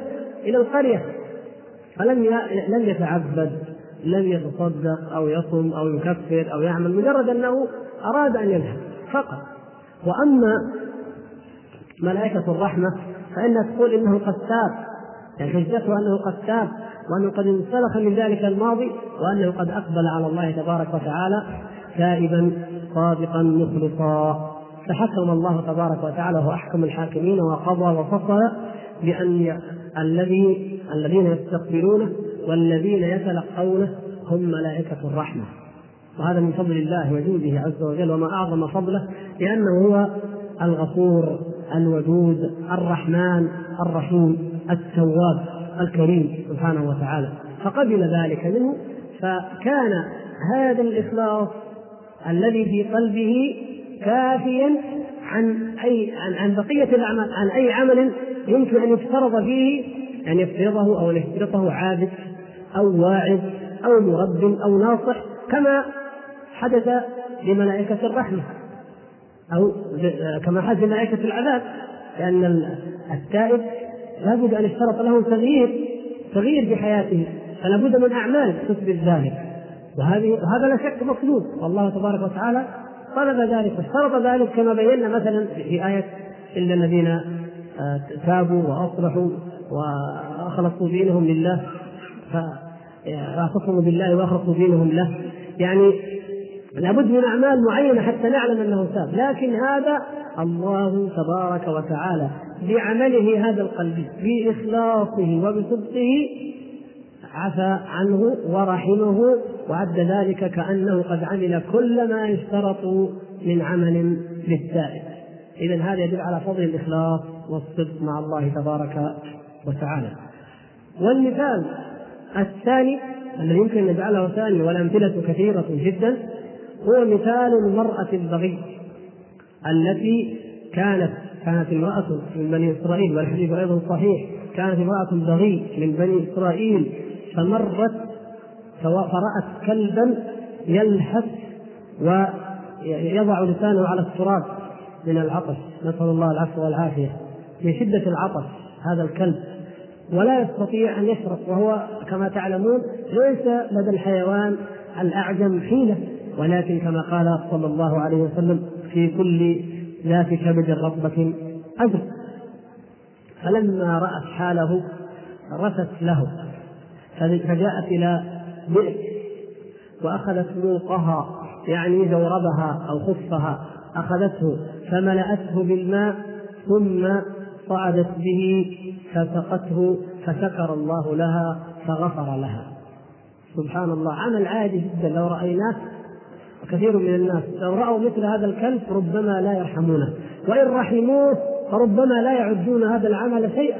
إلى القرية. فلم لم يتعبد لم يتصدق أو يصم أو يكفر أو يعمل. مجرد أنه أراد أن يذهب فقط. وأما ملائكة الرحمة فإنها تقول إنه قد تاب يعني حجته أنه قد تاب وأنه قد انسلخ من ذلك الماضي وأنه قد أقبل على الله تبارك وتعالى تائبا صادقا مخلصا. فحكم الله تبارك وتعالى وهو أحكم الحاكمين وقضى وفصل بأن الذي الذين يستقبلونه والذين يتلقونه هم ملائكة الرحمة. وهذا من فضل الله وجوده عز وجل وما أعظم فضله لأنه هو الغفور الودود الرحمن الرحيم التواب الكريم سبحانه وتعالى. فقبل ذلك منه فكان هذا الإخلاص الذي في قلبه كافيا عن أي عن, عن بقية الأعمال عن أي عمل يمكن أن يفترض فيه أن يفترضه أو أن يفترضه عابد أو واعظ أو مرب أو ناصح كما حدث لملائكة الرحمة. أو كما حدث لملائكة العذاب لأن التائب لابد أن يشترط له تغيير تغيير في حياته فلا بد من أعمال تثبت ذلك. وهذه وهذا لا شك مطلوب والله تبارك وتعالى طلب ذلك واشترط ذلك كما بينا مثلا في آية إلا الذين آه، تابوا وأصلحوا وأخلصوا دينهم لله فاعتصموا بالله وأخلصوا دينهم له يعني لابد من أعمال معينة حتى نعلم أنه تاب لكن هذا الله تبارك وتعالى بعمله هذا القلب بإخلاصه وبصدقه عفى عنه ورحمه وعد ذلك كأنه قد عمل كل ما يشترط من عمل للتائب إذا هذا يدل على فضل الإخلاص والصدق مع الله تبارك وتعالى. والمثال الثاني الذي يمكن أن نجعله ثاني والأمثلة كثيرة جدا هو مثال المرأة البغي التي كانت كانت امرأة من بني إسرائيل والحديث أيضا صحيح كانت امرأة بغي من بني إسرائيل فمرت فرأت كلبا يلحس ويضع لسانه على التراب من العطش. نسأل الله العفو والعافية. من شدة العطش هذا الكلب. ولا يستطيع أن يشرب وهو كما تعلمون ليس لدى الحيوان الأعجم حيلة. ولكن كما قال صلى الله عليه وسلم في كل ذات كبد رطبة أجر. فلما رأت حاله رثت له فجاءت إلى بئر وأخذت موقها يعني زوربها أو خفها أخذته فملأته بالماء ثم صعدت به فسقته فشكر الله لها فغفر لها. سبحان الله عمل عادي جدا. لو رأيناه كثير من الناس. لو رأوا مثل هذا الكلب ربما لا يرحمونه. وإن رحموه فربما لا يعدون هذا العمل شيئا.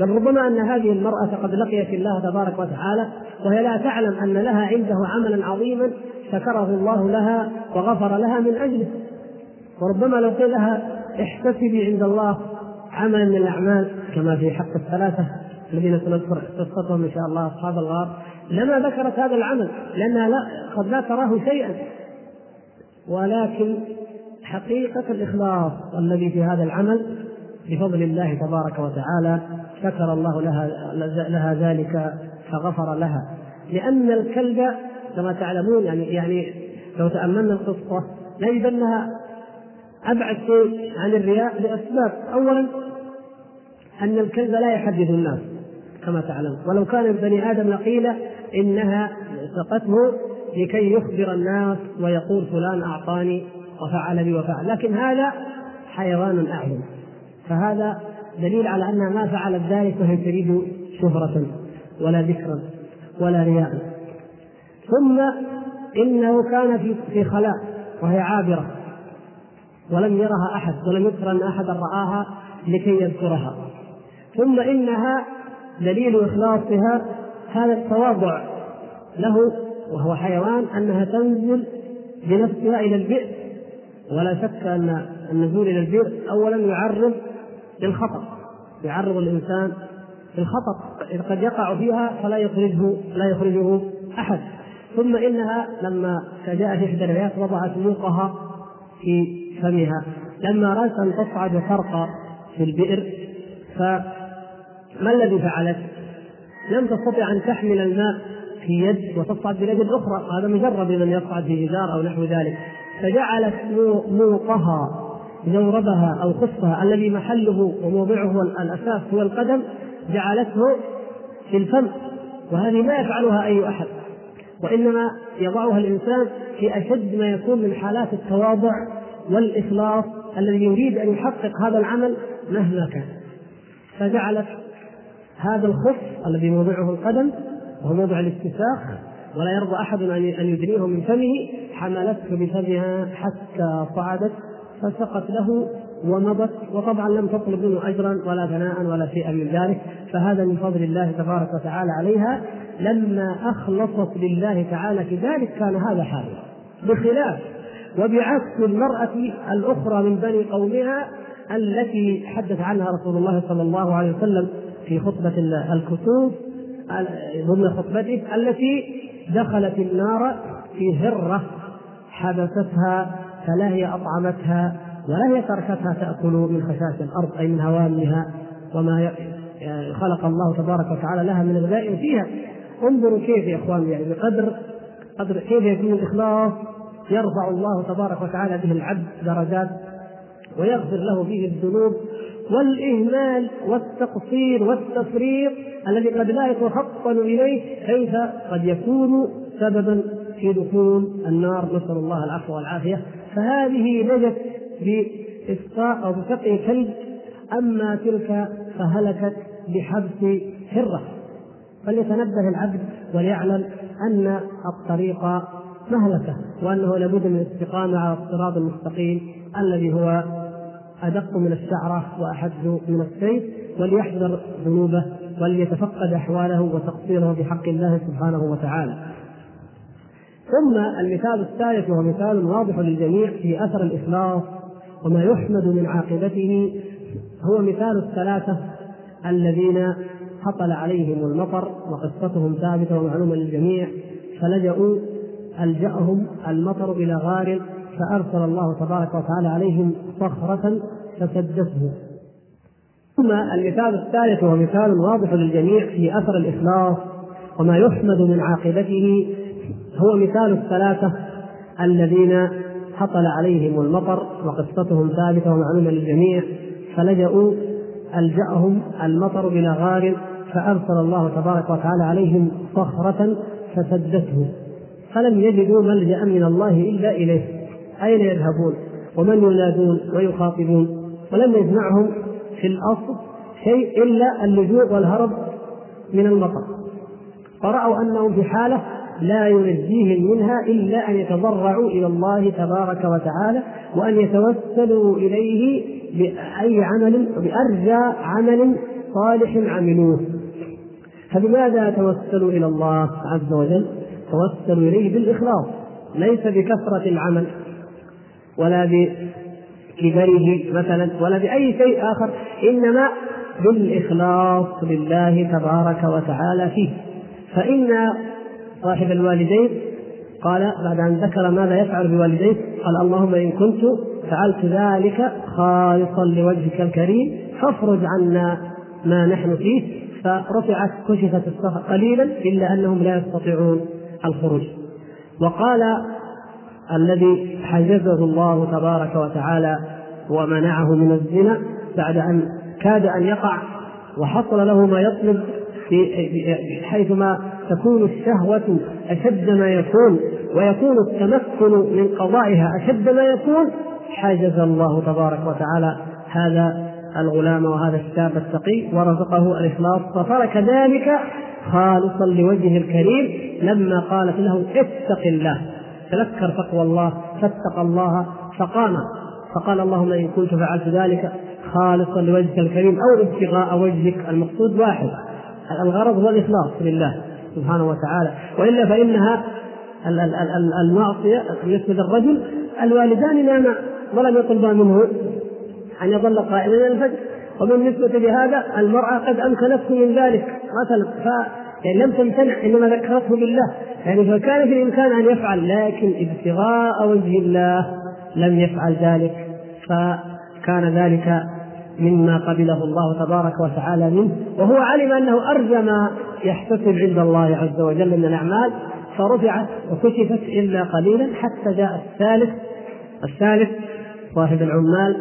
بل ربما أن هذه المرأة قد لقيت الله تبارك وتعالى وهي لا تعلم أن لها عنده عملا عظيما شكره الله لها وغفر لها من أجله. وربما لو قيل لها احتسبي عند الله عملا من الأعمال كما في حق الثلاثة. الذين سنذكر قصتهم إن شاء الله أصحاب الغار. لما ذكرت هذا العمل لأنها لا قد لا تراه شيئا. ولكن حقيقة الإخلاص الذي في هذا العمل بفضل الله تبارك وتعالى شكر الله لها لها ذلك فغفر لها. لأن الكلب كما تعلمون يعني يعني لو تأملنا القصة نجد أنها أبعد شيء عن الرياء لأسباب أولا أن الكلب لا يحدث الناس. كما تعلم. ولو كان بني آدم لقيل إنها سقته لكي يخبر الناس ويقول فلان أعطاني وفعل بي وفعل. لكن هذا حيوان أعين فهذا دليل على أنها ما فعلت ذلك وهي تريد شهرة ولا ذكرا ولا رياء. ثم إنه كان في في خلاء وهي عابرة ولم يرها أحد ولم يذكر أن أحدا رآها لكي يذكرها. ثم إنها دليل إخلاصها هذا التواضع له وهو حيوان أنها تنزل بنفسها إلى البئر. ولا شك أن النزول إلى البئر أولا يعرض للخطر يعرض الإنسان للخطر إذ قد يقع فيها فلا يخرجه لا يخرجه أحد. ثم إنها لما جاء في إحدى الروايات وضعت موقها في فمها لما أرادت أن تصعد وترقى في البئر فما الذي فعلت؟ لم تستطع أن تحمل الماء في يد وتصعد برجل أخرى. هذا مجرد من يصعد في جدار أو نحو ذلك. فجعلت موقها جوربها أو خصها الذي محله وموضعه الأساس هو القدم جعلته في الفم. وهذه ما يفعلها أي أحد. وإنما يضعها الإنسان في أشد ما يكون من حالات التواضع والإخلاص الذي يريد أن يحقق هذا العمل مهما كان. فجعلت هذا الخف الذي موضعه القدم وهو موضع الاستساخ ولا يرضى أحد أن يدنيه من فمه حملته بفمها حتى صعدت فسقت له ومضت وطبعا لم تطلب منه اجرا ولا ثناء ولا شيئا من ذلك فهذا من فضل الله تبارك وتعالى عليها. لما أخلصت لله تعالى في ذلك كان هذا حالها بخلاف وبعكس المرأة الأخرى من بني قومها التي حدث عنها رسول الله صلى الله عليه وسلم في خطبة الكسوف ضمن خطبته التي دخلت النار في هرة حبستها فلا هي أطعمتها ولا هي تركتها تأكل من خشاش الأرض أي من هوامها وما خلق الله تبارك وتعالى لها من الغذاء فيها. انظروا كيف يا اخوان يعني بقدر قدر كيف يكون الإخلاص يرفع الله تبارك وتعالى به العبد درجات ويغفر له به الذنوب. والإهمال والتقصير والتفريط الذي قد لا يتفطن إليه كيف قد يكون سببا في دخول النار؟ نسأل الله العفو والعافية. فهذه نجت بإسقاء أو بسقي كلب أما تلك فهلكت بحبس هرة فليتنبه العبد وليعلم أن الطريق مهلكة وأنه لابد من الاستقامة على الصراط المستقيم الذي هو أدق من الشعرة وأحد من السيف وليحذر ذنوبه وليتفقد أحواله وتقصيره بحق الله سبحانه وتعالى. ثم المثال الثالث وهو مثال واضح للجميع في أثر الإخلاص وما يحمد من عاقبته هو مثال الثلاثة الذين هطل عليهم المطر وقصتهم ثابتة ومعلومة للجميع فلجأوا ألجأهم المطر إلى غار فأرسل الله تبارك وتعالى عليهم صخرة فسدته. ثم المثال الثالث وهو مثال واضح للجميع في أثر الإخلاص وما يحمد من عاقبته هو مثال الثلاثة الذين هطل عليهم المطر وقصتهم ثابتة ومعلومة للجميع فلجأوا ألجأهم المطر إلى غار فأرسل الله تبارك وتعالى عليهم صخرة فسدته. فلم يجدوا ملجأ من الله إلا إليه. أين يذهبون؟ ومن ينادون ويخاطبون؟ ولم يجمعهم في الأصل شيء إلا اللجوء والهرب من المطر. فرأوا أنهم في حالة لا ينجيهم منها إلا أن يتضرعوا إلى الله تبارك وتعالى وأن يتوسلوا إليه بأي عمل بأرجى عمل صالح عملوه. فبماذا توسلوا إلى الله عز وجل؟ توسلوا إليه بالإخلاص ليس بكثرة العمل. ولا بكبره مثلا ولا بأي شيء آخر إنما بالإخلاص لله تبارك وتعالى فيه. فإن صاحب الوالدين قال بعد أن ذكر ماذا يفعل بوالديه قال اللهم إن كنت فعلت ذلك خالصا لوجهك الكريم فافرج عنا ما نحن فيه. فرفعت كشفت الصخر قليلا إلا أنهم لا يستطيعون الخروج. وقال الذي حجزه الله تبارك وتعالى ومنعه من الزنا بعد أن كاد أن يقع وحصل له ما يطلب في حيثما تكون الشهوة أشد ما يكون ويكون التمكن من قضائها أشد ما يكون حجز الله تبارك وتعالى هذا الغلام وهذا الشاب التقي ورزقه الإخلاص فترك ذلك خالصا لوجهه الكريم لما قالت له اتق الله. تذكر تقوى الله فاتقى الله فقام. فقال اللهم إن كنت فعلت ذلك خالصا لوجهك الكريم أو ابتغاء وجهك المقصود واحد. الغرض هو الإخلاص لله سبحانه وتعالى. وإلا فإنها المعصية بالنسبة للرجل الوالدان ناما ولم يطلبا منه أن يظل قائما إلى الفجر. وبالنسبة لهذا المرأة قد أمكنته من ذلك. مثلا يعني لم تمتنع إنما ذكرته بالله. يعني فكان في الإمكان أن يفعل لكن ابتغاء وجه الله لم يفعل ذلك فكان ذلك مما قبله الله تبارك وتعالى منه. وهو علم أنه أرجى ما يحتسب عند الله عز وجل من الأعمال فرفعت وكشفت إلا قليلا حتى جاء الثالث الثالث صاحب العمال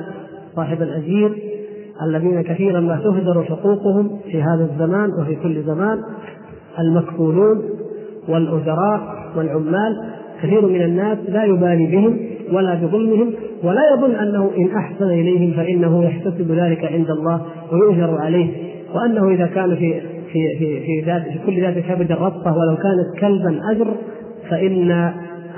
صاحب الأجير الذين كثيرا ما تهدر حقوقهم في هذا الزمان وفي كل زمان. المكفولون والأجراء والعمال كثير من الناس لا يبالي بهم ولا بظلمهم ولا يظن أنه إن أحسن إليهم فإنه يحتسب ذلك عند الله ويؤجر عليه. وأنه إذا كان في في في في, ذات في كل ذات كبد ربطة ولو كانت كلبا أجر فإن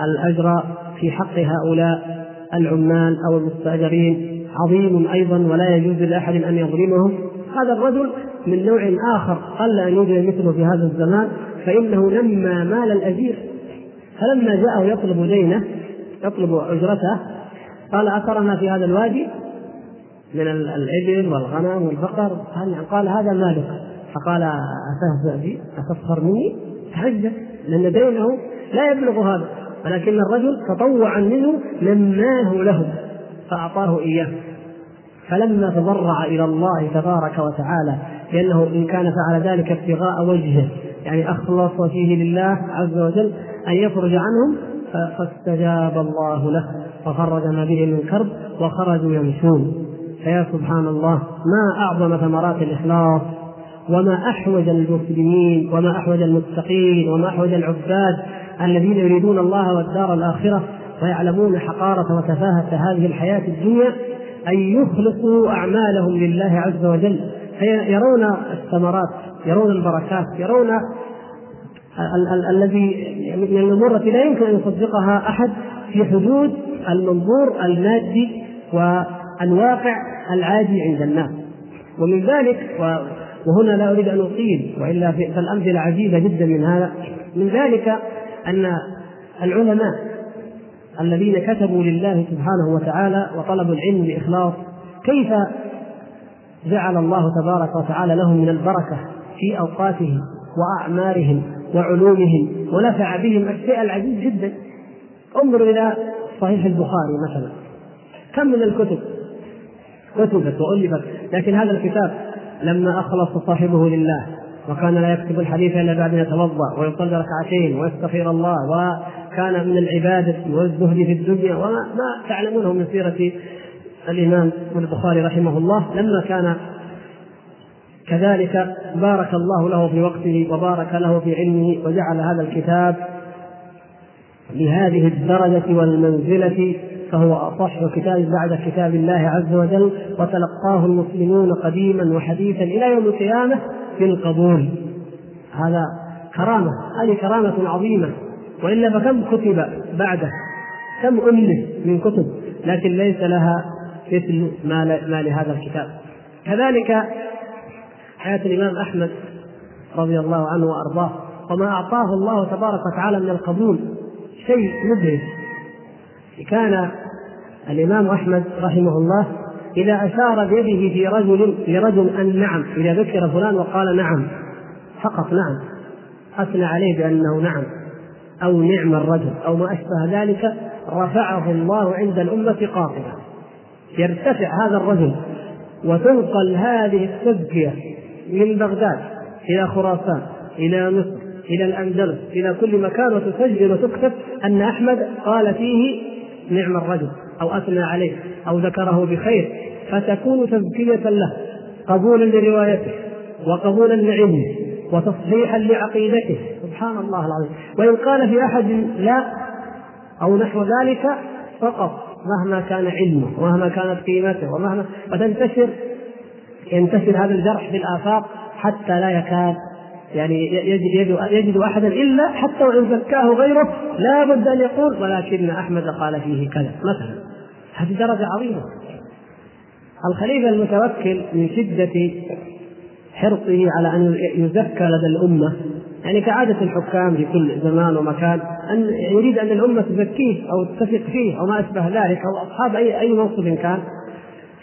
الأجر في حق هؤلاء العمال أو المستأجرين عظيم أيضا ولا يجوز لأحد أن يظلمهم. هذا الرجل من نوع آخر قل أن يوجد مثله في هذا الزمان فإنه لما مال الاجير فلما جاءه يطلب دينه يطلب أجرته قال اثر ما في هذا الوادي من الإبل والغنم والبقر. قال هذا مالك. فقال اتهزأ بي اتسخر مني تعجب لأن دينه لا يبلغ هذا ولكن الرجل تطوعا منه نماه له فأعطاه إياه. فلما تضرع إلى الله تبارك وتعالى لأنه إن كان فعل ذلك ابتغاء وجهه. يعني أخلص فيه لله عز وجل أن يفرج عنهم فاستجاب الله له وخرج ما به من كرب وخرجوا يمشون. فيا سبحان الله ما أعظم ثمرات الإخلاص؟ وما أحوج المسلمين وما أحوج المتقين وما أحوج العباد الذين يريدون الله والدار الآخرة ويعلمون حقارة وتفاهة هذه الحياة الدنيا أن يخلصوا أعمالهم لله عز وجل. فيرون الثمرات يرون البركات يرون الذي من الأمور التي لا يمكن أن يصدقها أحد في حدود المنظور المادي والواقع العادي عند الناس. ومن ذلك وهنا لا أريد أن أطيل وإلا فالامثله عديده جدا من هذا. من ذلك أن العلماء الذين كتبوا لله سبحانه وتعالى وطلبوا العلم بإخلاص كيف جعل الله تبارك وتعالى لهم من البركة في أوقاتهم وأعمارهم وعلومهم ونفع بهم الشيء العجيب جدا. انظر إلى صحيح البخاري مثلا. كم من الكتب كتبت وألفت لكن هذا الكتاب لما أخلص صاحبه لله وكان لا يكتب الحديث إلا بعد أن يتوضأ ويصلي ركعتين ويستغفر الله وكان من العبادة والزهد في الدنيا وما ما تعلمونه من سيرة الإمام البخاري رحمه الله لما كان كذلك بارك الله له في وقته وبارك له في علمه وجعل هذا الكتاب لهذه الدرجة والمنزلة فهو أصح كتاب بعد كتاب الله عز وجل وتلقاه المسلمون قديما وحديثا إلى يوم القيامة بالقبول هذا كرامة هذه كرامة عظيمة. وإلا فكم كتب بعده؟ كم ألف من كتب؟ لكن ليس لها مثل ما, ما لهذا الكتاب. كذلك حياة الإمام أحمد رضي الله عنه وأرضاه وما أعطاه الله تبارك وتعالى من القبول شيء مدهش كان الإمام أحمد رحمه الله إذا أشار بيده في رجل في رجل أن نعم إذا ذكر فلان وقال نعم فقط نعم. أثنى عليه بأنه نعم. أو نعم الرجل أو ما أشبه ذلك رفعه الله عند الأمة قاطبة يرتفع هذا الرجل وتنقل هذه التزكية من بغداد إلى خراسان إلى مصر إلى الأندلس إلى كل مكان وتسجل وتكتب أن أحمد قال فيه نعم الرجل أو أثنى عليه أو ذكره بخير فتكون تزكية له قبولا لروايته وقبولا لعلمه وتصحيحا لعقيدته. سبحان الله العظيم. وإن قال في أحد لا أو نحو ذلك فقط. مهما كان علمه ومهما كانت قيمته ومهما وتنتشر ينتشر هذا الجرح في الآفاق حتى لا يكاد يعني يجد, يجد, أحدا إلا حتى وإن زكاه غيره لا بد أن يقول ولكن أحمد قال فيه كذا. مثلا هذه درجة عظيمة. الخليفة المتوكل من شدة حرصه على أن يزكى لدى الأمة يعني كعادة الحكام في كل زمان ومكان أن يريد أن الأمة تزكيه أو تثق فيه أو ما أشبه ذلك أو أصحاب أي أي منصب كان.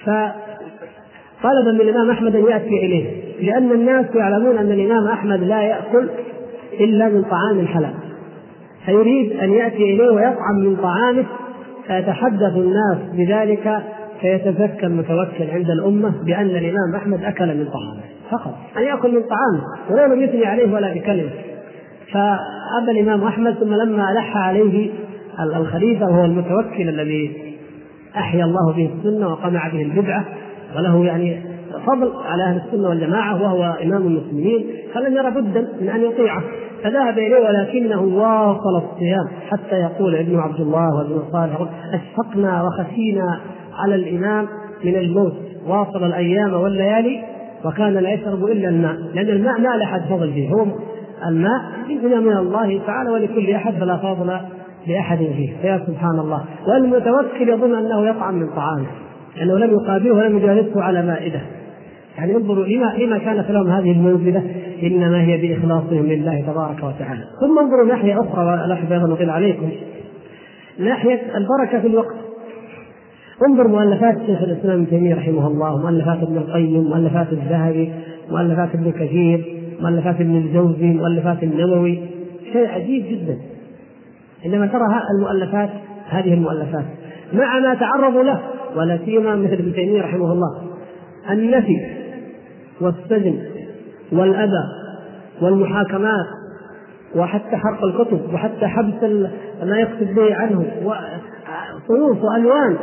فطلب من الإمام أحمد أن يأتي إليه لأن الناس يعلمون أن الإمام أحمد لا يأكل إلا من طعام الحلال فيريد أن يأتي إليه ويطعم من طعامه فيتحدث الناس بذلك فيتزكى المتوكل عند الأمة بأن الإمام أحمد أكل من طعامه فقط. أن يأكل من طعامه ولو لم يثني عليه ولا بكلمة. فأبى الإمام أحمد ثم لما ألح عليه الخليفة وهو المتوكل الذي أحيا الله به السنة وقمع به البدعة وله يعني فضل على أهل السنة والجماعة وهو إمام المسلمين فلم يرى بدا من أن يطيعه. فذهب إليه ولكنه واصل الصيام حتى يقول ابن عبد الله وابن صالح أشفقنا وخشينا على الإمام من الموت واصل الأيام والليالي وكان لا يشرب إلا الماء لأن الماء ما لاحد فضل فيه هو الماء منها من الله تعالى ولكل أحد فلا فضل لأحد فيه فيا سبحان الله. والمتوكل يظن أنه يطعم من طعامه لأنه لم يقابله ولم يجالسه على مائدة. يعني انظروا لما لما كانت لهم هذه المنزلة إنما هي بإخلاصهم لله تبارك وتعالى. ثم انظروا ناحية أخرى ولا احب أيضا عليكم. ناحية البركة في الوقت. انظر مؤلفات شيخ الإسلام ابن تيمية رحمه الله مؤلفات ابن القيم مؤلفات الذهبي مؤلفات ابن كثير مؤلفات ابن الجوزي مؤلفات النووي. شيء عجيب جدا. عندما ترى المؤلفات هذه المؤلفات مع ما تعرضوا له ولا سيما مثل ابن تيمية رحمه الله النفي والسجن والأذى والمحاكمات وحتى حرق الكتب وحتى حبس ما يقصد به عنه صنوف وألوان.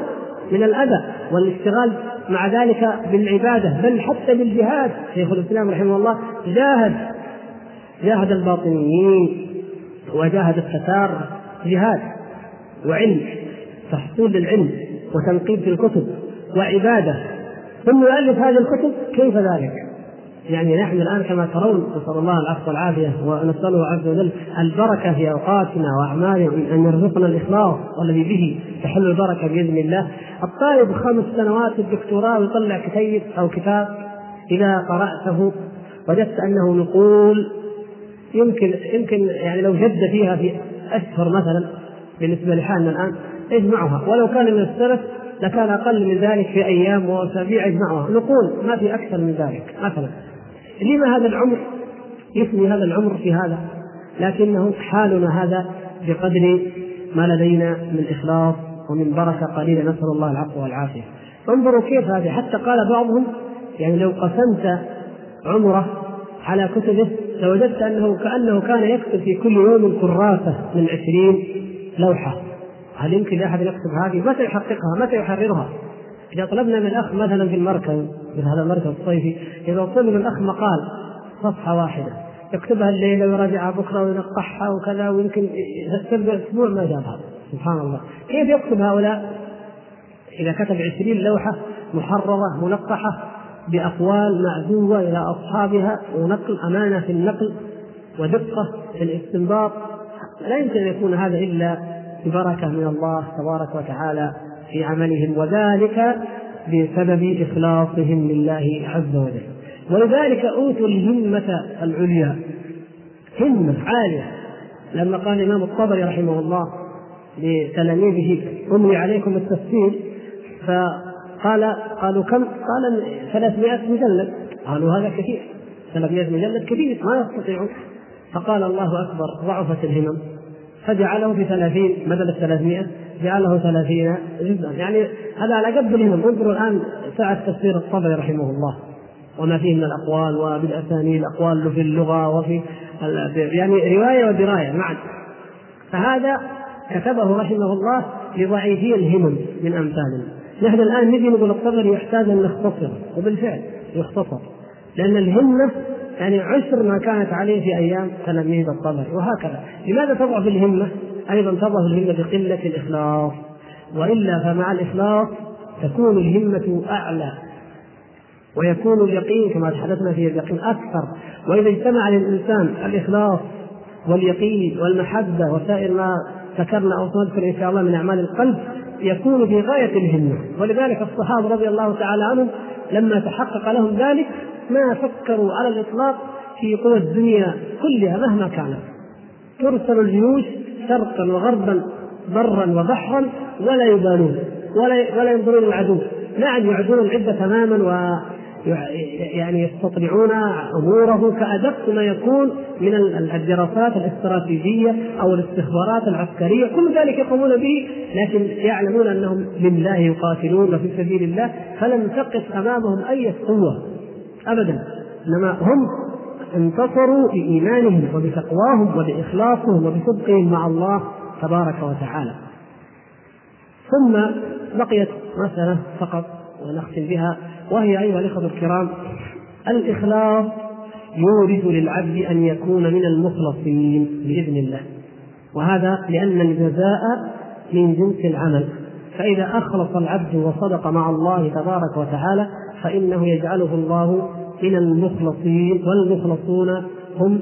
من الأذى والاشتغال مع ذلك بالعبادة بل حتى بالجهاد شيخ الإسلام رحمه الله جاهد جاهد الباطنيين وجاهد التتار جهاد وعلم تحصيل للعلم وتنقيب في الكتب وعبادة ثم يؤلف هذه الكتب كيف ذلك؟ يعني نحن الآن كما ترون نسأل الله العفو والعافية ونسأله عز وجل البركة في أوقاتنا وأعمالنا أن يرزقنا الإخلاص والذي به تحل البركة بإذن الله. الطالب خمس سنوات الدكتوراه ويطلع كتيب أو كتاب إذا قرأته. وجدت أنه نقول يمكن يمكن يعني لو جد فيها في أشهر مثلا بالنسبة لحالنا الآن يجمعها ولو كان من السلف لكان أقل من ذلك في أيام وأسابيع يجمعها نقول ما في أكثر من ذلك مثلا. لما هذا العمر يفني هذا العمر في هذا لكنه حالنا هذا بقدر ما لدينا من إخلاص ومن بركة قليلة نسأل الله العفو والعافية انظروا كيف هذه حتى قال بعضهم يعني لو قسمت عمره على كتبه لوجدت أنه كأنه كان يكتب في كل يوم كراسة من عشرين لوحة هل يمكن لأحد يكتب هذه؟ متى يحققها؟ متى يحررها؟ إذا طلبنا من الاخ مثلا في المركز في هذا المركز الصيفي إذا طلب من الأخ مقال صفحة واحدة يكتبها الليلة ويراجعها بكرة وينقحها وكذا ويمكن تبدأ أسبوع ما جابها. سبحان الله. كيف يكتب هؤلاء؟ إذا كتب عشرين لوحة محررة منقحة بأقوال معزوة إلى أصحابها ونقل أمانة في النقل ودقة في الاستنباط لا يمكن أن يكون هذا إلا ببركة من الله تبارك وتعالى في عملهم. وذلك بسبب إخلاصهم لله عز وجل. ولذلك أوتوا الهمة العليا. همة عالية. لما قال الإمام الطبري رحمه الله لتلاميذه أملي عليكم التفسير. فقال قالوا كم؟ قال 300 مجلد. قالوا هذا كثير. 300 مجلد كثير ما يستطيعون. فقال الله أكبر ضعفت الهمم. فجعله في 30 بدل ال 300 جعله 30 جزءا. يعني هذا على قد الهمم انظروا الآن سعة تفسير الطبري رحمه الله. وما فيه من الأقوال وبالأسانيد أقوال في اللغة وفي يعني رواية ودراية معا. فهذا كتبه رحمه الله لضعيفي الهمم من أمثالنا. نحن الآن نجي نقول الطبري يحتاج أن نختصر وبالفعل يختصر. لأن الهمة يعني عشر ما كانت عليه في أيام تلاميذ الطبري وهكذا. لماذا تضعف الهمة؟ أيضا تضعف الهمة بقلة الإخلاص. وإلا فمع الإخلاص تكون الهمة أعلى ويكون اليقين كما تحدثنا في اليقين أكثر. وإذا اجتمع للإنسان الإخلاص واليقين والمحبة وسائر ما ذكرنا أو سنذكر إن شاء الله من أعمال القلب يكون في غاية الهمة. ولذلك الصحابة رضي الله تعالى عنهم لما تحقق لهم ذلك ما فكروا على الإطلاق في قوى الدنيا كلها مهما كانت. ترسل الجيوش شرقا وغربا برا وبحرا ولا يبالون ولا ولا ينظرون العدو نعم يعدون العدة تماما و يعني يستطيعون اموره كأدق ما يكون من الدراسات الاستراتيجية أو الاستخبارات العسكرية. كل ذلك يقومون به لكن يعلمون أنهم لله يقاتلون وفي سبيل الله فلم تقف أمامهم أي قوة. ابدا. إنما هم انتصروا بإيمانهم وبتقواهم وبإخلاصهم وبصدقهم مع الله تبارك وتعالى. ثم بقيت مسألة فقط ونختم بها وهي أيها الإخوة الكرام الإخلاص يورث للعبد أن يكون من المخلصين بإذن الله. وهذا لأن الجزاء من جنس العمل. فإذا أخلص العبد وصدق مع الله تبارك وتعالى فإنه يجعله الله من المخلصين والمخلصون هم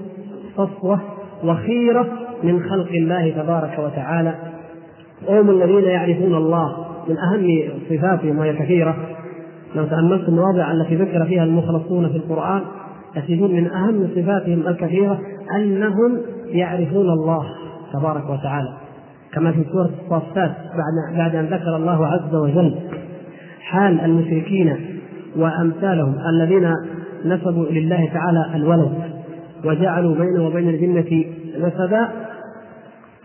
صفوة وخيرة من خلق الله تبارك وتعالى. وهم الذين يعرفون الله من أهم صفاتهم وهي كثيرة. لو تأملت المواضع التي ذكر فيها المخلصون في القرآن تجدون من أهم صفاتهم الكثيرة أنهم يعرفون الله تبارك وتعالى. كما في سورة الصافات بعد بعد أن ذكر الله عز وجل حال المشركين وأمثالهم الذين نسبوا لله تعالى الولد وجعلوا بينه وبين الجنة نسبا.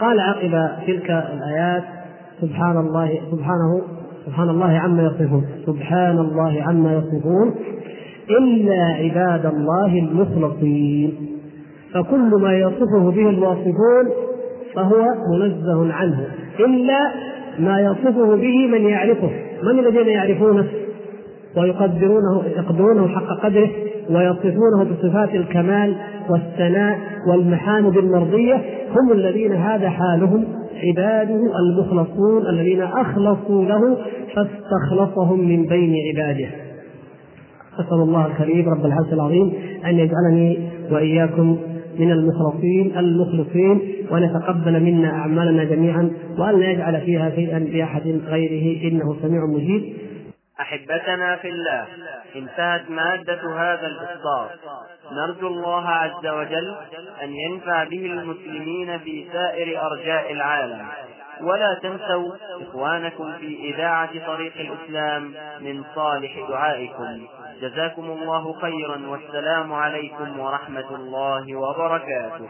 قال عقب تلك الآيات سبحان الله سبحانه سبحان الله عما يصفون سبحان الله عما يصفون إلا عباد الله المخلصين. فكل ما يصفه به الواصفون فهو منزه عنه إلا ما يصفه به من يعرفه. من الذين يعرفونه؟ ويقدرونه يقدرونه حق قدره ويصفونه بصفات الكمال والثناء والمحامد المرضية هم الذين هذا حالهم عباده المخلصون الذين أخلصوا له فاستخلصهم من بين عباده. أسأل الله الكريم رب العرش العظيم أن يجعلني وإياكم من المخلصين المخلصين وأن يتقبل منا أعمالنا جميعا وأن لا يجعل فيها شيئا لأحد غيره إنه سميع مجيب. أحبتنا في الله. انتهت مادة هذا الإصدار. نرجو الله عز وجل أن ينفع به المسلمين في سائر أرجاء العالم. ولا تنسوا إخوانكم في إذاعة طريق الإسلام من صالح دعائكم. جزاكم الله خيرا والسلام عليكم ورحمة الله وبركاته.